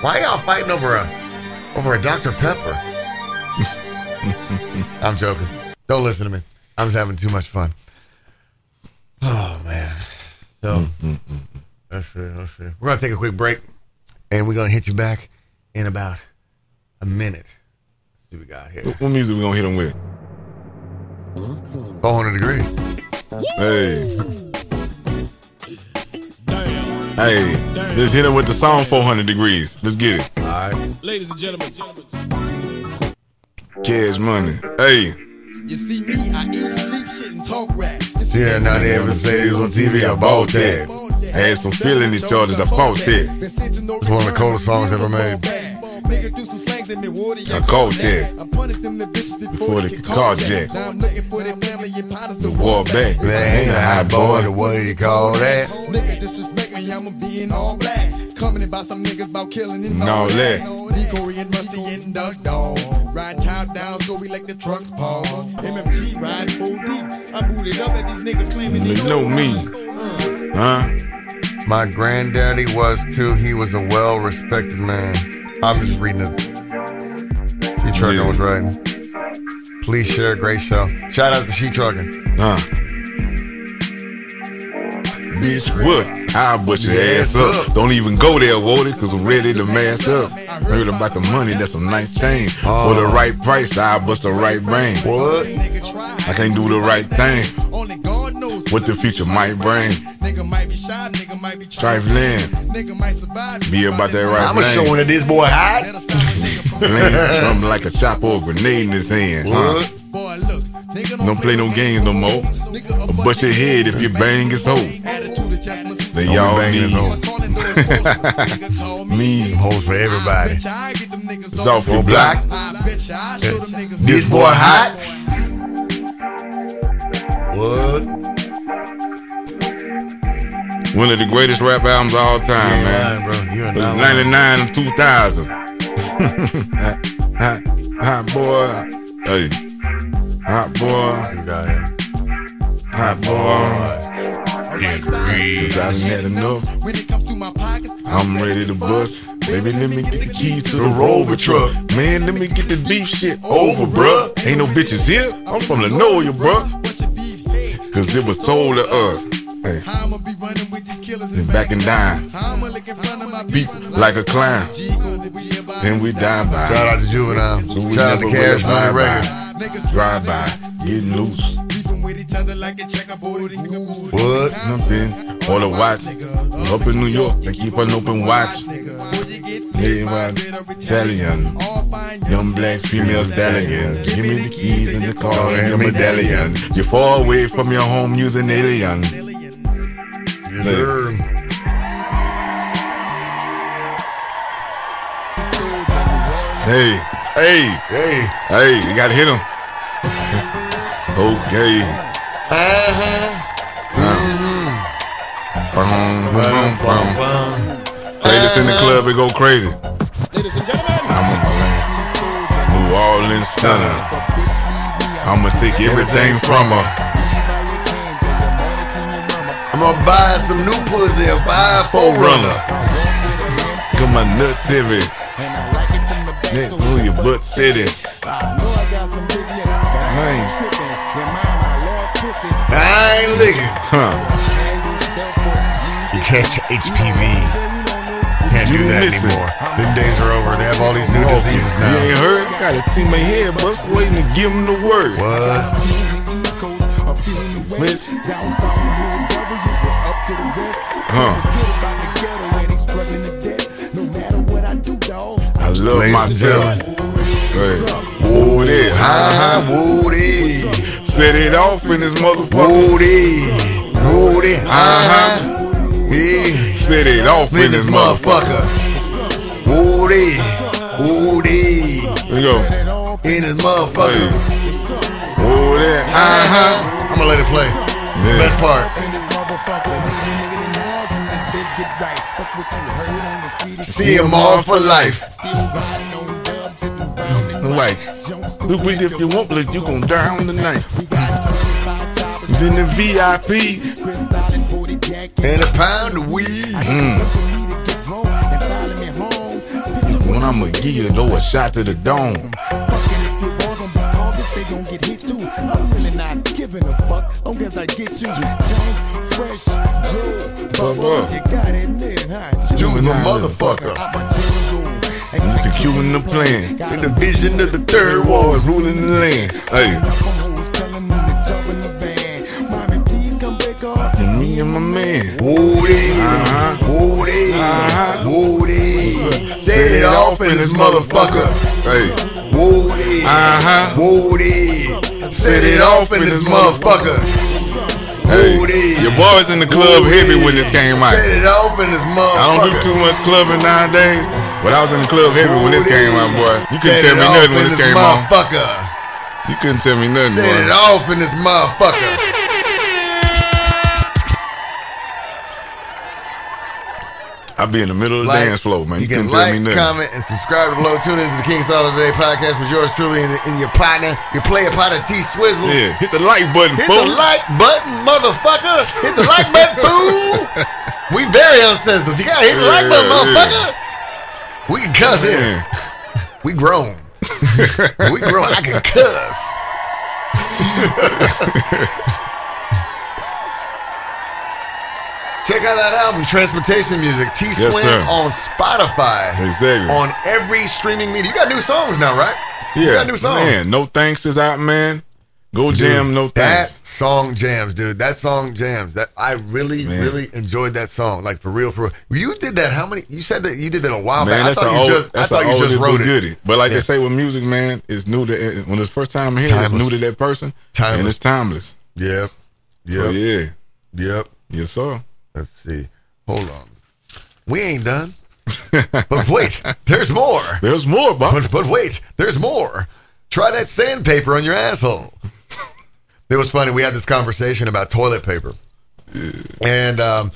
Why y'all fighting over a over a Dr. Pepper? I'm joking. Don't listen to me. I'm just having too much fun. Oh man. So mm, mm, mm, let's see, let's see. We're gonna take a quick break, and we're gonna hit you back in about a minute. Let's see what we got here. What music we gonna hit him with? 400 Degreez. Hey. Hey, let's hit him with the song 400 Degreez. Let's get it. All right. Ladies and gentlemen. Cash money. Hey. You see me, I eat, sleep, shit, and talk rap. Yeah, now they ever say it was on TV. I bought that. Had some feeling these charges. I fought that. It's one of the coldest songs ever made. Nigga do some slangs in me, water, I caught that. I punished them the bitches before, Before they they could could carjack. carjack. Now I'm looking for their family and partners The to war back. Man, ain't a hot boy. The way you call that? Nigga disrespect me, I'ma be in all black. Coming about some niggas about killing and And all that. Decoy and Rusty and Duck Dog. Ride top down so we like the trucks pause. MMG ride full deep. I'm booted up at these niggas claiming they know me. Huh? My granddaddy was too. He was a well-respected man. I'm just reading it. She Trucker was writing. Please share. Great show. Shout out to She Trucker. Huh? Bitch, what? I'll bust your ass up. Don't even go there, Wody, cause I'm ready to mask up. Heard about the money, that's a nice change. Oh. For the right price, I'll bust the right brain. What? I can't do the right thing. Only God knows What the future might bring. Nigga might be shy, nigga might be Trifling. Nigga might survive. Be about that right I'm thing. showing that this boy hot. Let us stop a nigga something like a chop or a grenade in his hand. Huh? Boy, look, nigga Don't play no games no more. Nigga, Or bust your head if you bang his hoe. Attitude adjustments. They be y'all banging his need. hoe. Calling those posters, nigga, call me. Me. Hoes for everybody. I bet ya I get them niggas It's off your block. I bet ya I show them niggas. This boy hot. What? One of the greatest rap albums of all time, man. bro. You are It was not lying. 99 and 2000. hot, hot, hot boy. Hey. Hot boy. You got it. Hot boy. Cause I had enough. When it comes to my pockets, I'm ready to bust. Baby, let me get the keys to the Rover truck. Man, let me get the beef shit over, bruh. Ain't no bitches here. I'm from Lenoia, bruh. Cause it was told to us. Hey, how I'ma be running with these killers and back and down. How I'ma look in front of my Beat people like a clown. G gonna be about Then we die by. Shout out to Juvenile. So Shout out to Cash Money drive Records. Niggas Drive by. Getting loose. beefing with each other like a checkerboard and goose. What? Nothing. All the watch. Up in New York, they keep an open watch. Yeah, well, Italian. Young black female stallion. Give me the keys in the car and your medallion. You're far away from your home using alien. Yes, sir. Hey, hey, Hey. hey, you gotta hit him. Okay. Boom, boom, boom. Greatest in the club, it go crazy. Ladies and gentlemen. I'm a New Orleans stunner. I'ma take everything from her. I'm gonna buy some new pussy and buy a forerunner. Got my nuts heavy. Next to your butt steady. I ain't licking. Huh. You catch HPV. Can't do that missing. anymore. Them days are over. They have all these new oh, diseases now. You ain't heard? Got a team of head bust waiting to give him the word. What? Miss. Huh. I love Ladies and myself. gentlemen. Hey. Woody, Ah, huh? Woody. Set it off in this motherfucker. Woody. Woody. Uh-huh. Yeah. Set it off In in this this motherfucker. motherfucker. Woody. Woody. Here we go. In this motherfucker. Hey. Woody, uh-huh. I'm gonna let it play. Yeah. Best part. See them all for life. Like, stupid if you want, look, you gon' down tonight. It's in the VIP. And a pound of weed. Mm. When I'ma give you though a shot to the dome. Long as I get you. Tank, fresh, Joe, Bubba. You gotta admit, huh? Juvenile motherfucker. I'm a jungle. The Q in the plan. In the vision of the third wall. Wars ruling the land. Hey, Hoes telling me to jump in the van. Mommy, please come back off. me and my man. Woody, Uh-huh. Woody, Uh-huh. Woody. Set it off in this motherfucker. Hey, Woody, Uh-huh. Woody. Set it off in this motherfucker. hey. Your boys in the club heavy when this came out. Set it off in this motherfucker. I don't do too much clubbing nowadays, but I was in the club heavy when this came out, boy. You couldn't tell me nothing in when this came on. motherfucker. You couldn't tell me nothing, Set it off in this motherfucker. I be in the middle of the Like- dance floor, man. You, can couldn't tell like, me nothing. comment, and subscribe below. Tune into the King Style Today podcast with yours truly and, and your partner, your player partner T Swizzle. Yeah, hit the like button, Hit fool. the like button, motherfucker. Hit the like button, fool. We very uncensored. You gotta hit the like Yeah, button, yeah, motherfucker. We can cuss here. Man. We grown. we grown. I can cuss. Check out that album, Transportation Music, T Yes, on Spotify. Exactly. On every streaming media. You got new songs now, right? You Yeah, got new songs. man. No thanks is out, man. Go jam, Dude, no That thanks. song jams, dude. That song jams. That I really, Man. really enjoyed that song. Like for real, for real. You did that. How many? You said that you did that a while Man, back. I thought you old, just. I thought you just wrote it. goodie. But like Yeah. they say with music, man, it's new to when it's first time here, it's timeless. new to that person, Timeless. and it's timeless. Yep. Yep. So yeah, Yep. yes sir. Let's see. Hold on. We ain't done. but wait, there's more. There's more, Bob. But, but wait, there's more. Try that sandpaper on your asshole. it was funny. We had this conversation about toilet paper. And, um,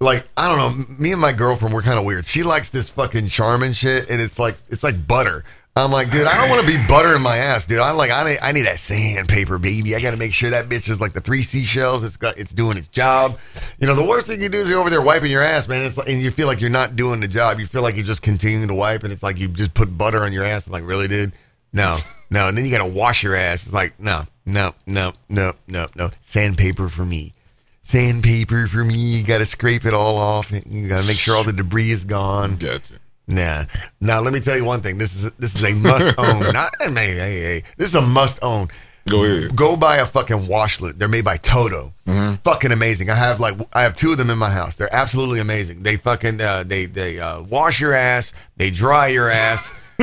like, I don't know, me and my girlfriend, we're kind of weird. She likes this fucking Charmin shit, and it's like, it's like butter. I'm like, dude, I don't want to be buttering my ass, dude. I'm like, I need, I need that sandpaper, baby. I got to make sure that bitch is like the three seashells. It's got, it's doing its job. You know, the worst thing you do is you're over there wiping your ass, man. It's like, and you feel like you're not doing the job. You feel like you're just continuing to wipe, and it's like you just put butter on your ass. I'm like, really, dude? No, no. And then you got to wash your ass. It's like, no, no, no, no, no, no. Sandpaper for me. Sandpaper for me. You got to scrape it all off. You got to make sure all the debris is gone. Gotcha. Nah. Now let me tell you one thing. This is this is a must own. Not hey, hey, hey. This is a must own. Go ahead. Go buy a fucking washlet. They're made by Toto. Mm-hmm. Fucking amazing. I have like I have two of them in my house. They're absolutely amazing. They fucking uh, they they uh, wash your ass. They dry your ass.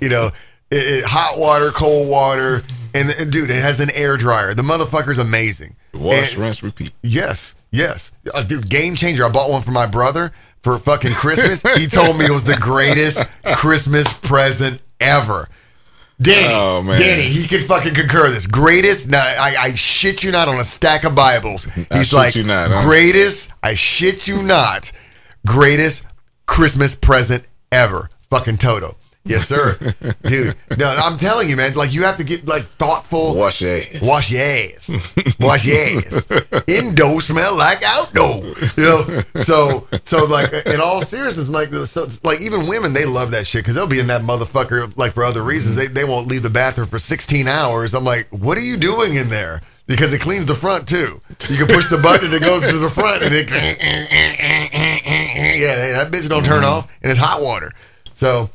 you know, it, it- hot water, cold water, and, and dude, it has an air dryer. The motherfucker's amazing. Wash, And- rinse, repeat. Yes, yes. Uh, dude, game changer. I bought one for my brother for fucking Christmas. he told me it was the greatest Christmas present ever. Danny, Oh, man. Danny, he could fucking concur this. Greatest, now I, I shit you not on a stack of Bibles. He's like, you not, huh? greatest, I shit you not, greatest Christmas present ever. Fucking Toto. Yes, sir. Dude, no, I'm telling you, man, like you have to get like thoughtful. Wash your ass. Wash your ass. Wash your ass. Indoor smell like outdoor. You know. So so like in all seriousness, like so, like even women they love that shit because they'll be in that motherfucker like for other reasons. Mm-hmm. They they won't leave the bathroom for 16 hours. I'm like, what are you doing in there? Because it cleans the front too. You can push the button, it goes to the front, and it yeah, that bitch don't turn mm-hmm. off, and it's hot water. So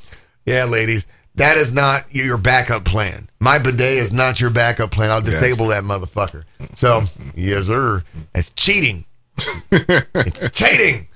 yeah, ladies, that is not your backup plan. My bidet is not your backup plan. I'll disable that motherfucker. So, yes, sir. That's cheating. it's cheating.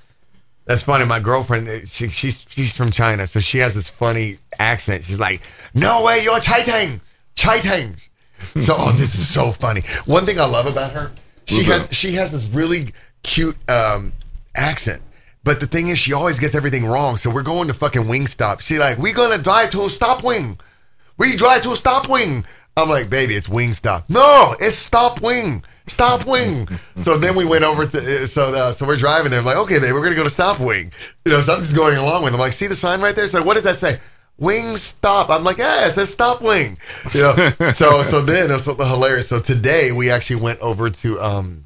That's funny. My girlfriend, eh, she, she's she's from China, so she has this funny accent. She's like, "No way, you're cheating, cheating." So, oh, this is so funny. One thing I love about her, she What's has that? she has this really cute um, accent. But the thing is, she always gets everything wrong. So we're going to fucking Wingstop. She's like, "We gonna drive to a stop wing. We drive to a stop wing." I'm like, "Baby, it's Wingstop." No, it's stop wing. Stop wing. so then we went over to so uh, so we're driving there. I'm like, "Okay, baby, we're gonna go to stop wing." You know, so I'm just going along with them. like, "See the sign right there?" So what does that say? Wing stop. I'm like, yeah, it says stop wing. You know, so so then it's hilarious. So today we actually went over to um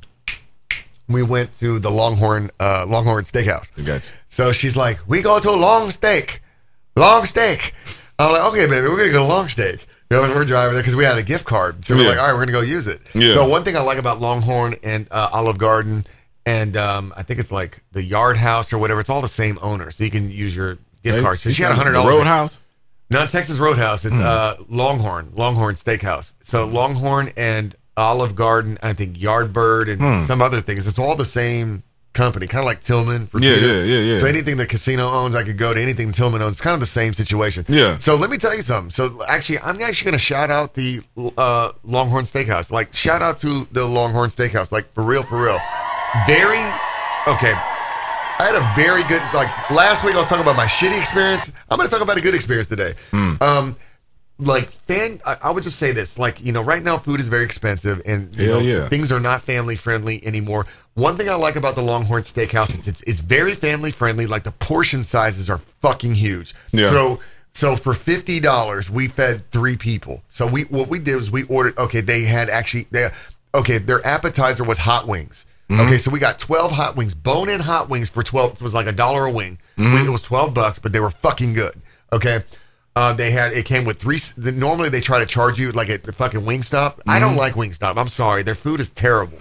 we went to the Longhorn uh Longhorn Steakhouse. Gotcha. So she's like, we go to a long steak. Long steak. I'm like, okay, baby, we're gonna go to long steak. You know, we're driving there because we had a gift card. So we're Yeah. like, all right, we're gonna go use it. Yeah. So one thing I like about Longhorn and uh, Olive Garden and um, I think it's like the Yard House or whatever. It's all the same owner, so you can use your gift card. So she had a hundred dollars. Roadhouse. Not Texas Roadhouse. It's uh, Longhorn, Longhorn Steakhouse. So Longhorn and Olive Garden, I think Yardbird and some other things. It's all the same company, kind of like Tilman for Yeah, Peter. yeah, yeah, yeah. So anything the casino owns, I could go to anything Tilman owns. It's kind of the same situation. Yeah. So let me tell you something. So actually, I'm actually going to shout out the uh, Longhorn Steakhouse. Like shout out to the Longhorn Steakhouse. Like for real, for real. Very okay. I had a very good like last week. I was talking about my shitty experience. I'm going to talk about a good experience today. Um, like fan, I, I would just say this: like you know, right now food is very expensive, and you Hell know, yeah. things are not family friendly anymore. One thing I like about the Longhorn Steakhouse is it's, it's very family friendly. Like the portion sizes are fucking huge. Yeah. So so for fifty dollars, we fed three people. So we what we did was we ordered. Okay, they had actually they okay their appetizer was hot wings. Mm-hmm. Okay, so we got twelve hot wings, bone in hot wings for twelve. It was like a dollar a wing. Mm-hmm. It was twelve bucks, but they were fucking good. Okay. Uh, they had it came with three. The, normally they try to charge you like at the fucking Wingstop. I don't like Wingstop. I'm sorry, their food is terrible.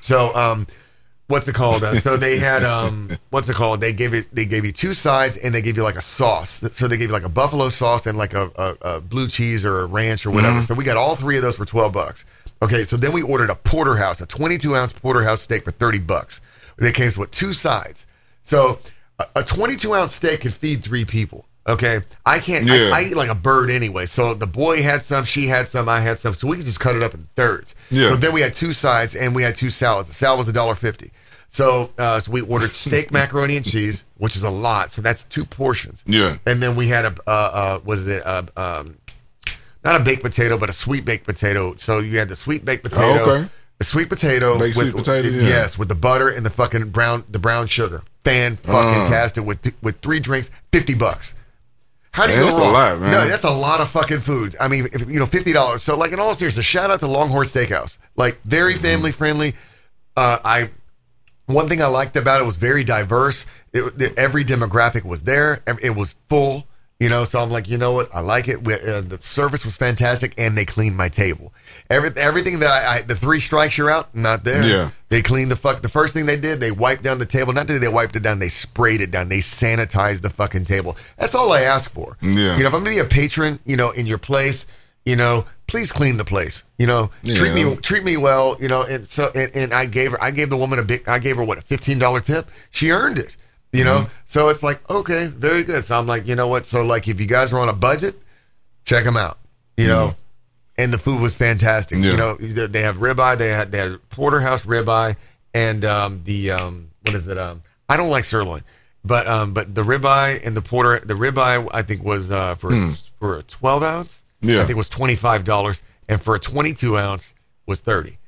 So um, what's it called? Uh, so they had um, what's it called? They gave it. They gave you two sides and they gave you like a sauce. So they gave you like a buffalo sauce and like a, a, a blue cheese or a ranch or whatever. So we got all three of those for twelve bucks. Okay, so then we ordered a porterhouse, a 22 ounce porterhouse steak for 30 bucks. They came with two sides. So a, a 22 ounce steak could feed three people. Okay, I can't. Yeah. I, I eat like a bird anyway. So the boy had some, she had some, I had some. So we could just cut it up in thirds. Yeah. So then we had two sides and we had two salads. The salad was a dollar fifty. So, uh, so we ordered steak, macaroni, and cheese, which is a lot. So that's two portions. Yeah. And then we had a uh, uh, was it uh, um, not a baked potato, but a sweet baked potato. So you had the sweet baked potato, Oh, okay. the sweet potato Baked with sweet potato, yeah. yes, with the butter and the fucking brown the brown sugar. Fan fucking Uh. with th- with three drinks, fifty bucks. How do you Man, go that's a lot, man. No, that's a lot of fucking food. I mean, if, you know, fifty dollars. So, like, in all seriousness, shout out to Longhorn Steakhouse. Like, very Mm-hmm. family friendly. Uh, I one thing I liked about it was very diverse. It, the, every demographic was there. It was full. You know, so I'm like, you know what? I like it. We, uh, the service was fantastic, and they cleaned my table. Every, everything that I, I, the three strikes you're out, not there. Yeah. They cleaned the fuck. The first thing they did, they wiped down the table. Not that they wiped it down, they sprayed it down. They sanitized the fucking table. That's all I ask for. Yeah. You know, if I'm gonna be a patron, you know, in your place, you know, please clean the place. You know, treat Yeah. me treat me well. You know, and so and, and I gave her I gave the woman a big I gave her what a fifteen dollar tip. She earned it. You know, Mm-hmm. so it's like okay, very good. So I'm like, you know what? So like, if you guys are on a budget, check them out. You know, and the food was fantastic. Mm-hmm. Yeah. You know, they have ribeye. They had they had porterhouse ribeye and um, the um, what is it? Um, I don't like sirloin, but um, but the ribeye and the porter the ribeye I think was uh, for for a twelve ounce. Yeah. I think it was twenty five dollars, and for a twenty two ounce was thirty.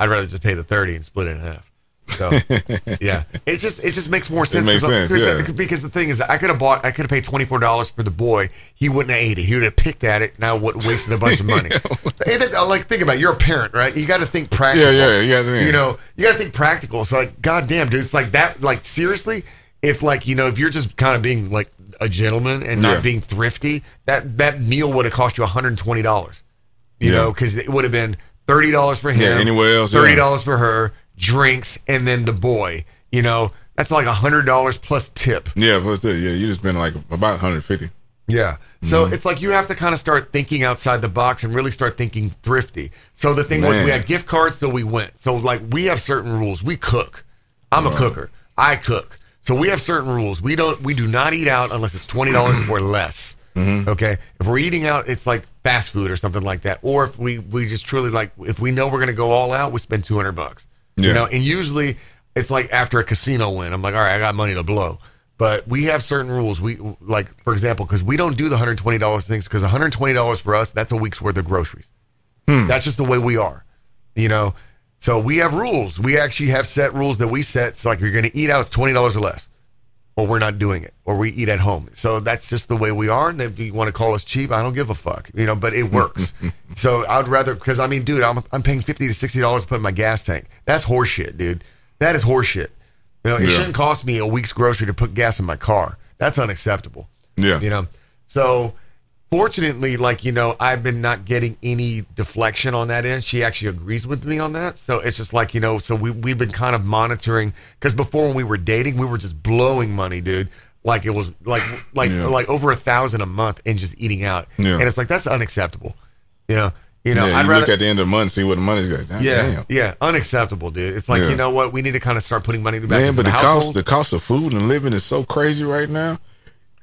I'd rather just pay the thirty and split it in half. So yeah, it just it just makes more sense. makes 'cause- sense, because- yeah. Because the thing is, I could have bought, I could have paid twenty four dollars for the boy. He wouldn't have ate it. He would have picked at it. Now would wasted a bunch of money. That- uh, like think about, it. you're a parent, right? You got to think practical. Yeah, yeah, yeah. You know, you got to think practical. It's like, goddamn, dude, it's like that. Like seriously, if like you know, if you're just kind of being like a gentleman and not Yeah. being thrifty, that that meal would have cost you one hundred and twenty dollars. You Yeah. know, because it would have been thirty dollars for him. Yeah, anywhere else, thirty dollars for her, drinks, and then the boy. You know, that's like a hundred dollars plus tip. Yeah, plus that. Yeah, you just spend like about 150. Yeah. So Mm-hmm. it's like you have to kind of start thinking outside the box and really start thinking thrifty. So the thing was, we had gift cards, so we went. So like we have certain rules. We cook. I'm a cooker. I cook. So we have certain rules. We don't. We do not eat out unless it's twenty dollars or less. Mm-hmm. Okay. If we're eating out, it's like fast food or something like that. Or if we we just truly like, if we know we're gonna go all out, we spend two hundred bucks. You know, and usually it's like after a casino win, I'm like, all right, I got money to blow. But we have certain rules. We like, for example, because we don't do the hundred twenty dollars things. Because one hundred twenty dollars for us, that's a week's worth of groceries. Hmm. That's just the way we are, you know. So we have rules. We actually have set rules that we set. It's like you're going to eat out, it's twenty dollars or less, or we're not doing it, or we eat at home. So that's just the way we are. And if you want to call us cheap, I don't give a fuck, you know. But it works. so I'd rather because I mean, dude, I'm I'm paying fifty to sixty dollars to put in my gas tank. That's horseshit, dude. That is horseshit. You know, it Yeah. shouldn't cost me a week's grocery to put gas in my car. That's unacceptable. Yeah. You know, so fortunately, like you know, I've been not getting any deflection on that end. She actually agrees with me on that. So it's just like you know, so we we've been kind of monitoring because before when we were dating, we were just blowing money, dude. Like it was like like Yeah. like over a thousand a month and just eating out, Yeah. and it's like that's unacceptable. You know, you know, yeah, I'd you rather look at the end of the month, see what the money's got. Damn, yeah, damn. yeah, unacceptable, dude. It's like Yeah. you know what, we need to kind of start putting money back Man, but the, the cost the cost of food and living is so crazy right now.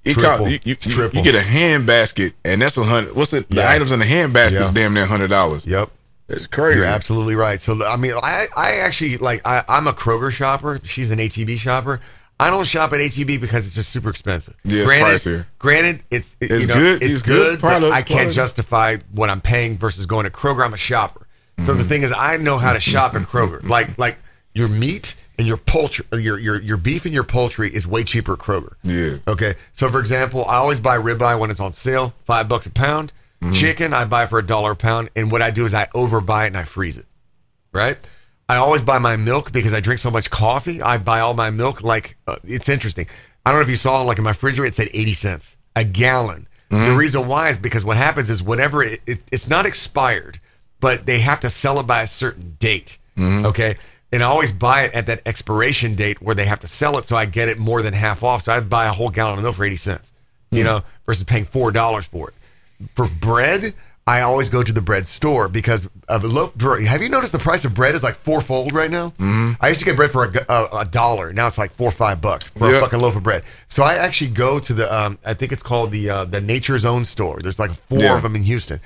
It Triple. you, you, triple. you get a hand basket and that's a hundred. What's it? The Yeah. items in the hand basket is Yeah. damn near hundred dollars. yep. It's crazy. You're absolutely right. So I mean, I I actually like I, I'm a Kroger shopper. She's an HEB shopper. I don't shop at HEB because it's just super expensive. Yeah, it's granted, pricier. Granted, it's it- It's you know, good. It's, It's good, good but product, I can't justify what I'm paying versus going to Kroger. I'm a shopper. So Mm-hmm. the thing is, I know how to shop at Kroger. Like like your meat and your poultry, your your your beef and your poultry is way cheaper at Kroger. Yeah. Okay. So for example, I always buy ribeye when it's on sale, five bucks a pound. Mm-hmm. Chicken I buy for a dollar a pound, and what I do is I overbuy it and I freeze it. Right. I always buy my milk because I drink so much coffee. I buy all my milk like uh, it's interesting. I don't know if you saw like in my refrigerator it said eighty cents a gallon. The reason why is because what happens is whatever it, it, it's not expired, but they have to sell it by a certain date. Okay. And I always buy it at that expiration date where they have to sell it, so I get it more than half off. So I buy a whole gallon of milk for eighty cents, you know, versus paying four dollars for it. For bread, I always go to the bread store because of a loaf. Have you noticed the price of bread is like fourfold right now? Mm-hmm. I used to get bread for a dollar. Now it's like four or five bucks for a fucking loaf of bread. So I actually go to the, um, I think it's called the uh, the Nature's Own store. There's like four Yeah. of them in Houston,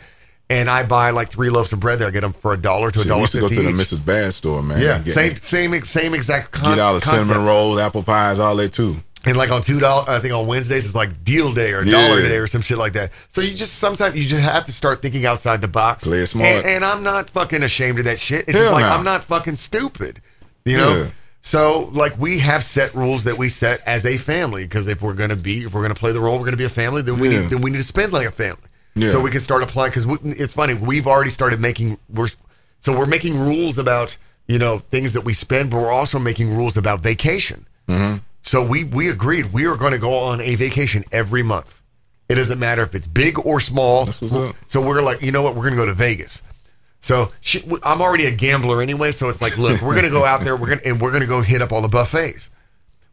and I buy like three loaves of bread there. I get them for a dollar to a Shit, we dollar used to go to the. Mrs. Baird's store, man. Yeah, Get, same same same exact con- Get all the concept. cinnamon rolls, apple pies, all that too. And like on two dollars, I think on Wednesdays it's like deal day or Yeah. dollar day or some shit like that. So you just sometimes you just have to start thinking outside the box. Play smart. And, and I'm not fucking ashamed of that shit. It's just Hell like no. I'm not fucking stupid. You know. Yeah. So like we have set rules that we set as a family because if we're gonna be if we're gonna play the role we're gonna be a family then we Yeah. need then we need to spend like a family. Yeah. So we can start applying because it's funny we've already started making we're so we're making rules about you know things that we spend but we're also making rules about vacation. Mm-hmm. So we we agreed we are going to go on a vacation every month. It doesn't matter if it's big or small. That's what's up. So we're like, you know what? We're going to go to Vegas. So she, I'm already a gambler anyway. So it's like, look, we're going to go out there. We're going and we're going to go hit up all the buffets.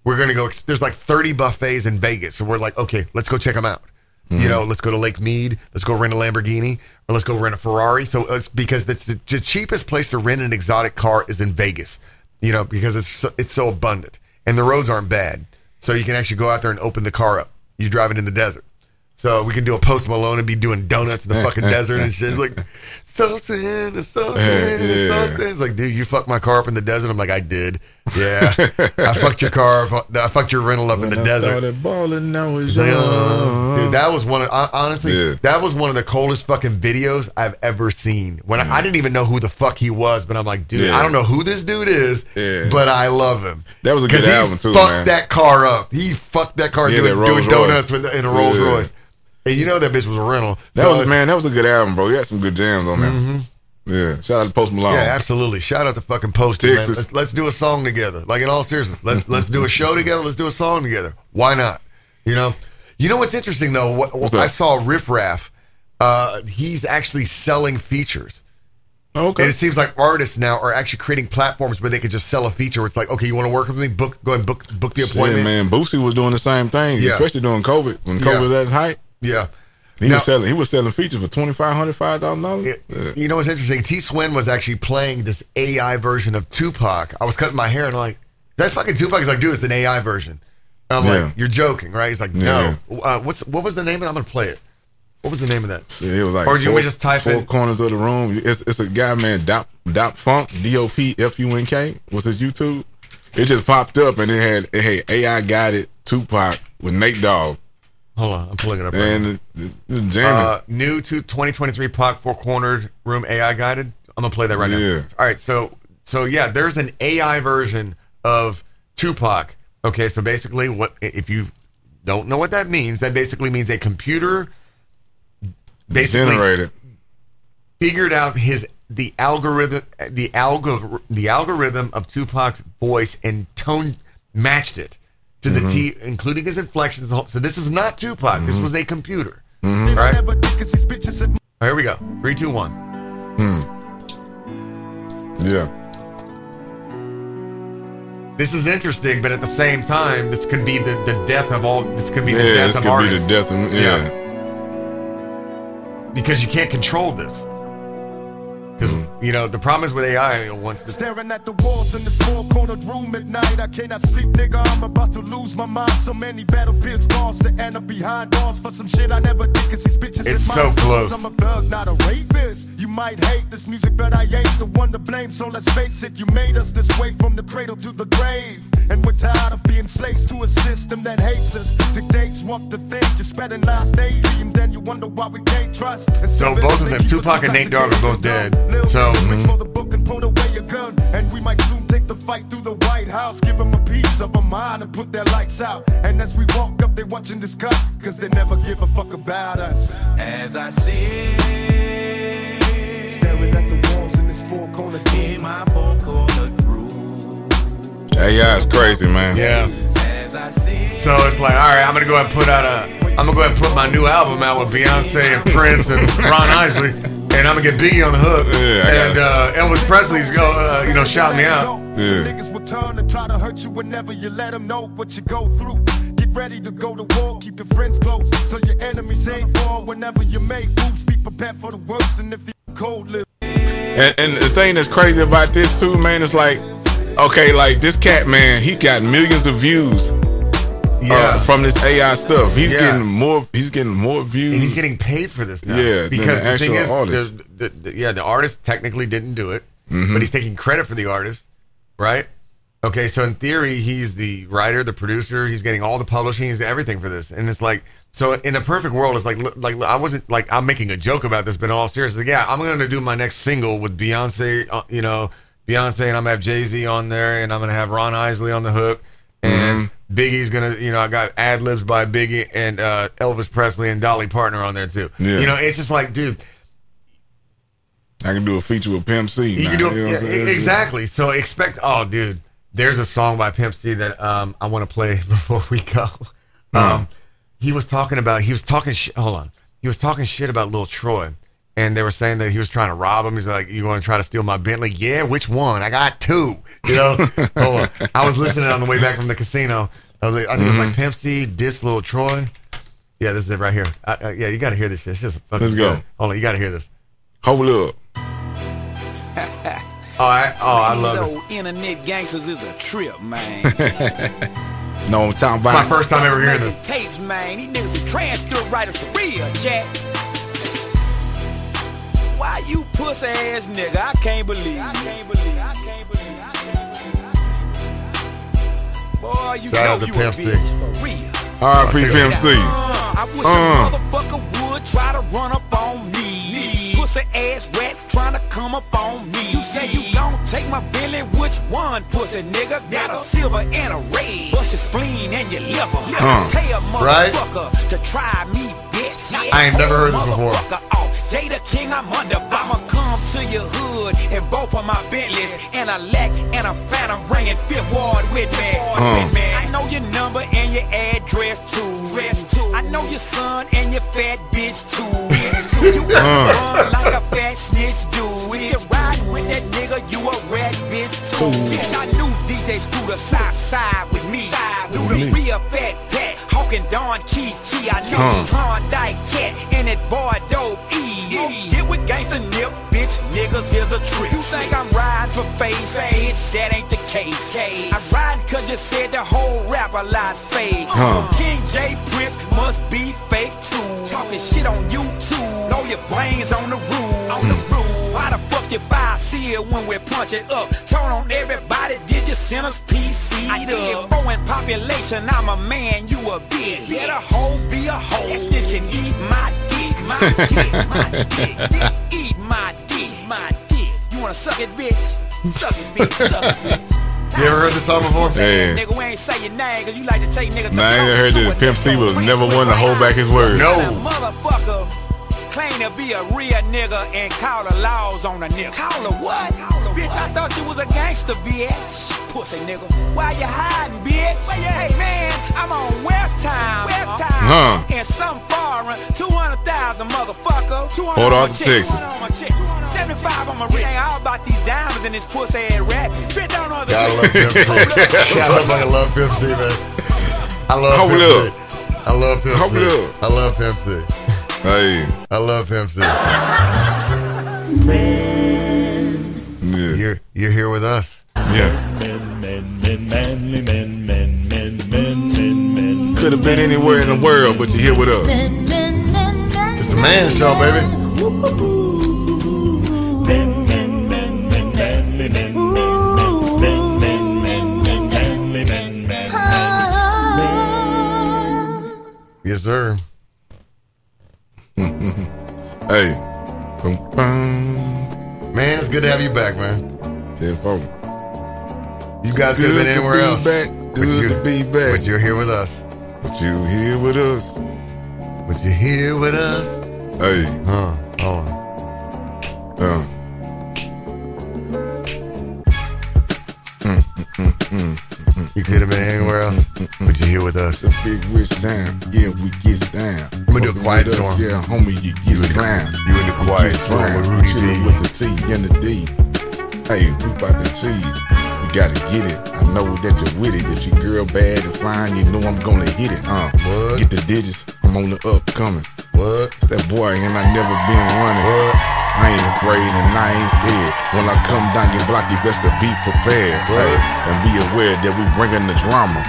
We're going to go. There's like 30 buffets in Vegas. So we're like, okay, let's go check them out. You mm-hmm. know, let's go to Lake Mead. Let's go rent a Lamborghini or let's go rent a Ferrari. So uh, it's because that's the, the cheapest place to rent an exotic car is in Vegas. You know, because it's so, it's so abundant and the roads aren't bad. So you can actually go out there and open the car up. You drive it in the desert. So we can do a post Malone and be doing donuts in the fucking desert and shit. It's like, so sin, it's so sin, so sin. It's like, dude, you fucked my car up in the desert. I'm like, I did. Yeah. I fucked your car up. I fucked your rental up in the I desert. started balling, I was Yeah. young. Dude, that was one of hon- honestly, Yeah. that was one of the coldest fucking videos I've ever seen. When I, I didn't even know who the fuck he was, but I'm like, dude, Yeah. I don't know who this dude is, Yeah. but I love him. That was a good 'Cause he album, too, Fucked man. that car up. He fucked that car Yeah, doing, that doing donuts Royce. with in a Rolls Yeah. Royce. And you know that bitch was a rental. That So was it's- man. That was a good album, bro. You had some good jams on there. Mm-hmm. Yeah. Shout out to Post Malone. Yeah, absolutely. Shout out to fucking Post. man. Texas. Let's, let's do a song together. Like in all seriousness, let's let's do a show together. Let's do a song together. Why not? You know. You know what's interesting though? What, What's I saw Riff Raff. Uh, he's actually selling features. Okay. And it seems like artists now are actually creating platforms where they can just sell a feature. Where it's like, okay, you want to work with me? Book, go and book book the Shit, appointment. man, Boosie was doing the same thing, Yeah. especially during COVID. When Yeah. COVID was at its height, Yeah. He Now- was selling. He was selling features for twenty five hundred, five thousand dollars. You know what's interesting? T Swin was actually playing this AI version of Tupac. I was cutting my hair and I'm like, that fucking Tupac is like, dude, it's an AI version. And I'm Yeah. like, you're joking, right? He's like, no. Uh, what's what was the name of it? I'm gonna play it. What was the name of that? It was like Or do you four, want me to just type four in- corners of the room. It's, it's a guy, man, Dop Dop Funk, D O P F U N K. Was his YouTube? It just popped up and it had it had AI guided Tupac with Nate Dogg Hold on, I'm pulling it up. right and now. it, it's jamming. uh, new to 2023 Pac four cornered room AI guided. I'm gonna play that right now. Yeah. All right, so so yeah, there's an AI version of Tupac. Okay, so basically, what if you don't know what that means? That basically means a computer basically Generated. figured out his the algorithm the algor the algorithm of Tupac's voice and tone matched it to the mm-hmm. T, including his inflections. So this is not Tupac. This mm-hmm. was a computer. Mm-hmm. They don't Right. ever think 'cause these bitches at All right, here we go. Three, two, one. Hmm. Yeah. This is interesting, but at the same time, this could be the, the death of all. This could be the Yeah, death this of could be artists. the death of yeah. because you can't control this. Because you know the problem is with AI. Once the, Staring at the walls in this four cornered room at night. I cannot sleep, nigga. I'm about to lose my mind. So many battlefield scars to end up behind bars for some shit I never did. Cause these bitches It's so close. I'm a thug, not a rapist. You might hate this music, but I ain't the one to blame. So let's face it, you made us this way from the cradle to the grave. And we're tired of being slaves to a system that hates us. Dictates what to think. You spent in last 80, and then you wonder why we can't trust. And So both of them, Tupac and Nate Dogg, are both dead. Lil' So- Reach for the book and put away your gun. And we might soon take the fight through the White House. Give them a piece of a mind and put their lights out. And as we walk up, they watch and discuss. Cause they never give a fuck about us. As I sit Staring at the walls in this four corner in my four cornered room, AI is crazy, man. yeah. as I sit, So it's like, all right, I'm gonna go ahead and put out a. I'm gonna go ahead and put my new album out with Beyonce and Prince and Ron Isley, and I'm gonna get Biggie on the hook. Yeah, and uh, Elvis Presley's go, uh, you know, shout me out. Yeah. Niggas will turn and try to hurt you whenever you let them know what you go through. Get ready to go to war, keep your friends close. So your enemies ain't fall whenever you make moves. Be prepared for the worst, and if you cold live. And, and the thing that's crazy about this too, man, is like, okay, like this cat, man, he got millions of views Yeah. uh, from this AI stuff. He's Yeah. getting more. He's getting more views. and he's getting paid for this now. Yeah, because the the, thing is, artist. The, the, yeah, the artist technically didn't do it, Mm-hmm. but he's taking credit for the artist, right? Okay, so in theory, he's the writer, the producer. He's getting all the publishing, he's everything for this, and it's like, so in a perfect world, it's like, like I wasn't like I'm making a joke about this, but in all seriousness, yeah, I'm gonna do my next single with Beyonce, uh, you know, Beyonce, and I'm gonna have Jay Z on there, and I'm gonna have Ron Isley on the hook, and Biggie's gonna, you know, I got ad libs by Biggie and uh, Elvis Presley and Dolly Parton on there too. Yeah. You know, it's just like, dude, I can do a feature with Pimp C. you now, can do know what I'm yeah, saying? It's just- exactly. So expect, oh, dude, there's a song by Pimp C that um, I want to play before we go. Um, he was talking about, he was talking shit. Hold on, he was talking shit about Lil Troy. And they were saying that he was trying to rob him. He's like, "You going to try to steal my Bentley? Yeah, which one? I got two. You know, hold on. I was listening on the way back from the casino. I, was like, I think it was like Mm-hmm. Pimp C, diss Lil Troy. Yeah, this is it right here. I, uh, yeah, you got to hear this shit. It's just fucking Let's go. good. Hold on, you got to hear this. Hold up. Oh, I, oh, I love this. old internet gangsters is a trip, man. No, I'm talking about My first time ever hearing this. Tapes, man. These niggas are transcript writers for real, Jack. Why you pussy ass nigga? I can't believe. I can't believe. I can't believe. I can't believe. Boy, you Shout out know to you a Pimp C. for real. R.I.P. Pimp C. Uh, I wish Uh. a motherfucker would try to run up on me. Pussy ass rat trying to come up on me. You say you gon' take my Billy, which one, pussy nigga? Got a silver and a red. Bust your spleen and your liver. Huh. Pay a Right? to try me, bitch. Knock I ain't never heard this before. Off. Jada King, I'm under. I'ma come to your hood in both of my Bentleys. And a lack and a phantom bringing fifth ward with me. With. I know your number and your address too. Dress too. I know your son and your fat bitch too. Too. You run like a fat snitch do. If you riding with that nigga, you a rat bitch too. Bitch, I knew DJ Screw the side side with me. Knew the real fat. Hawking Don Key Key. I knew Huh. Klondike Kat and that boy Dope is a trick. You think I'm riding for face? Bitch, that ain't the case. I ride cause you said the whole Rap-A-Lot fake. Huh. King J Prince must be fake too. Talking shit on YouTube. Know your brains on the roof. On the hmm. roof. Why the fuck you buy seal when we punch it up? Turn on everybody, did you send us PC? I did. Growing population, I'm a man, you a bitch. Let a hoe be a hoe. Bitch can eat my dick, my dick, my dick. Eat my dick, my dick. You wanna suck it, bitch? Suck it, bitch, suck it, bitch. You ever heard this song before? Yeah. Nigga, we ain't say your name cause you like to take niggas. Nah, I ain't heard this. Pimp C was never one to hold back his words. No. Motherfucker claim to be a real nigga and call the laws on a nigga. Call her what? bitch, I thought you was a gangster, bitch. Pussy nigga. Why you hiding, bitch? Hey man, I'm on West Town. West uh-huh. Town. Huh. In some foreign, 200,000 motherfucker. 200 Port on my Arthur, check, Texas. 200 on my check, 75 on my wrist. Ain't all about these diamonds and this pussy ass rap. Fit down on the Gotta love Pimp C. Gotta fucking love Pimp C, man. I love Hold Pimp up. C. I love Pimp Hold C. up. I love Pimp C. Hey, I love Pimp C. yeah, You're you're here with us. yeah. Could have been anywhere in the world, but you're here with us. It's a man show, baby. Yes, sir. Hey. Man, it's good to have you back, man. Ten four. You guys could have Good been to anywhere be else. back. Good you- to be back. But you're here with us. But you here with us. But you're here with us. Hey, Huh. Oh. uh, You could have been anywhere else. But you're here with us. it's a big rich town. Yeah, we get down. I'm gonna do a quiet with us, storm. Yeah, homie, you get clown. You in the quiet storm with Rudy with the T and the D. Hey, we about the cheese. We gotta get it. I know that you're with it. If your girl bad and fine, you know I'm gonna hit it. Uh, What? get the digits. I'm on the upcoming. What? It's that boy, and I never been running. What? I ain't afraid and I ain't scared. When I come down your block, you best to be prepared. Hey, and be aware that we bringing the drama.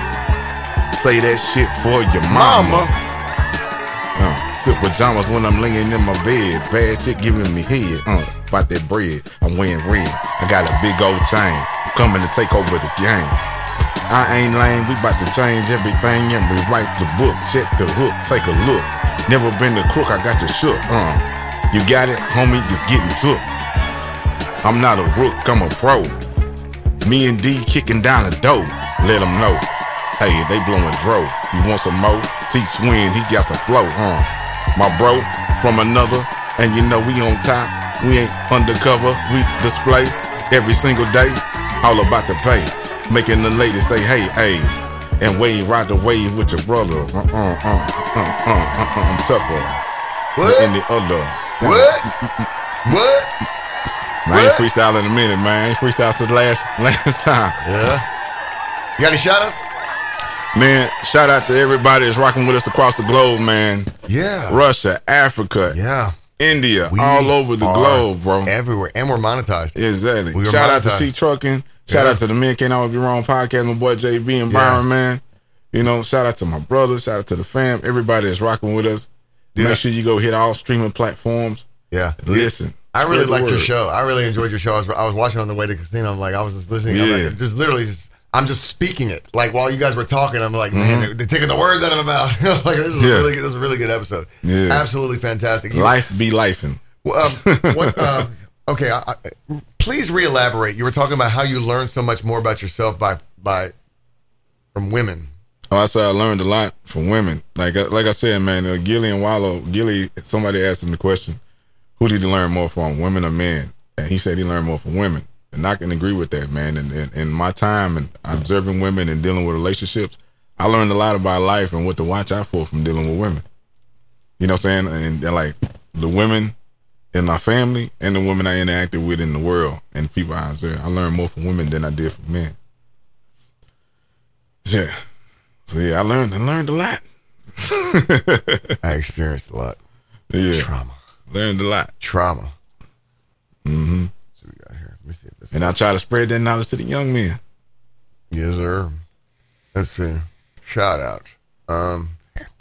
Say that shit for your mama. Uh, silk pajamas when I'm laying in my bed. Bad chick giving me head. Uh, about that bread. I'm wearing red. I got a big old chain. Coming to take over the game. I ain't lame. We about to change everything and rewrite the book. Check the hook. Take a look. Never been the crook. I got you shook. Uh, you got it, homie. It's getting took. I'm not a rook. I'm a pro. Me and D kicking down the door. Let them know. Hey, they blowing dro. You want some more? T Swin, he got the flow, huh? My bro from another, and you know we on top. We ain't undercover. We display every single day. All about the pay. Making the ladies say, hey, hey. And wave, ride the wave with your brother. Uh uh uh uh uh uh. uh I'm tougher What? than the other. What? What? I ain't What? freestyle in a minute, man. I ain't freestyle since last last time. Yeah. You got any shout outs? Man, shout out to everybody that's rocking with us across the globe, man. Yeah. Russia, Africa, Yeah. India, We all over the globe, bro. Everywhere. And we're monetized. Exactly. We Shout out to monetized. She Trucking. Shout Yeah. out to the Men Can't Always Be Wrong podcast, my boy JB and Yeah. Byron, man. You know, shout out to my brother, shout out to the fam, everybody that's rocking with us. Yeah. Make sure you go hit all streaming platforms. Yeah. Listen. I really liked your show. I really enjoyed your show. I was, I was watching on the way to the casino. I'm like, I was just listening. I'm Yeah. like, just literally just, I'm just speaking it. Like while you guys were talking, I'm like, man, they're, they're taking the words out of my mouth. like this is Mm-hmm. Yeah. a really, good- this is a really good episode. Yeah. Absolutely fantastic. You- Life be lifing. Well, um, what, um, okay, I, I, please re-elaborate. You were talking about how you learned so much more about yourself by by from women. Oh, I said I learned a lot from women. Like like I said, man, uh, Gillie and Wallo, Gillie, somebody asked him the question, who did he learn more from, women or men? And he said he learned more from women. And I can agree with that, man. And in, my time and observing women and dealing with relationships, I learned a lot about life and what to watch out for from dealing with women. You know what I'm saying? And like the women in my family and the women I interacted with in the world and the people I observed. I learned more from women than I did from men. Yeah. So yeah, I learned I learned a lot. I experienced a lot Yeah. trauma, Learned a lot. trauma. Mm-hmm. So we got here. Let me see if this. And I try to spread that knowledge to the young men. Yes, sir. Let's see. Shout out. Um,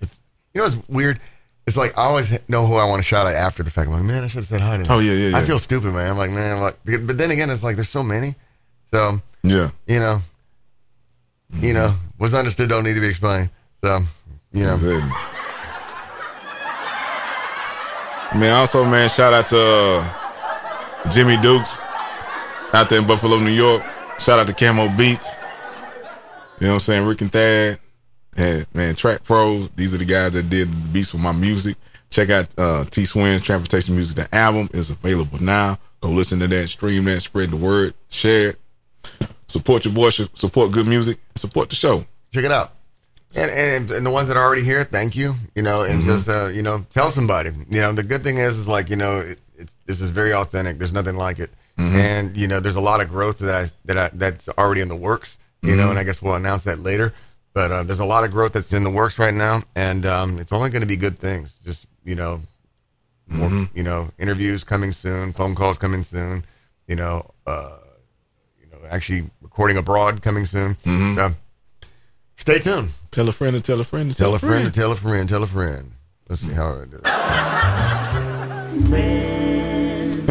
you know what's weird? It's like I always know who I want to shout out after the fact. I'm like, man, I should have said hi to them. Oh, yeah, yeah, I feel stupid, man. I'm like, man, I'm like, but then again, it's like there's so many. So Yeah. you know, you know, what's understood don't need to be explained. So you know, Exactly. Man, also, man, shout out to uh, Jimmy Dukes out there in Buffalo, New York. Shout out to Camo Beats. You know what I'm saying? Rick and Thad. And man, Track Pros. These are the guys that did beats for my music. Check out uh, T Swin's Transportation Music. The album is available now. Go listen to that, stream that, spread the word, share it. Support your boy, support good music, support the show. check it out. And, and and the ones that are already here, thank you. You know, and Mhm. just uh, you know, tell somebody. You know, the good thing is, is like you know, this is very authentic. There's nothing like it, Mhm. and you know, there's a lot of growth that I that I that's already in the works. You know, Mhm. and I guess we'll announce that later. But uh, there's a lot of growth that's in the works right now, and um, it's only going to be good things. Just you know, more, Mhm. you know, interviews coming soon, phone calls coming soon. You know, uh, you know, actually recording abroad coming soon. Mhm. So stay tuned. Tell a friend to tell a friend to Tell a friend to tell a friend, tell a friend. Let's see how I do that.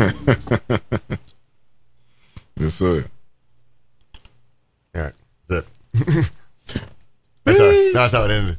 yes, sir. All right, that's it. that's, how, that's how it ended.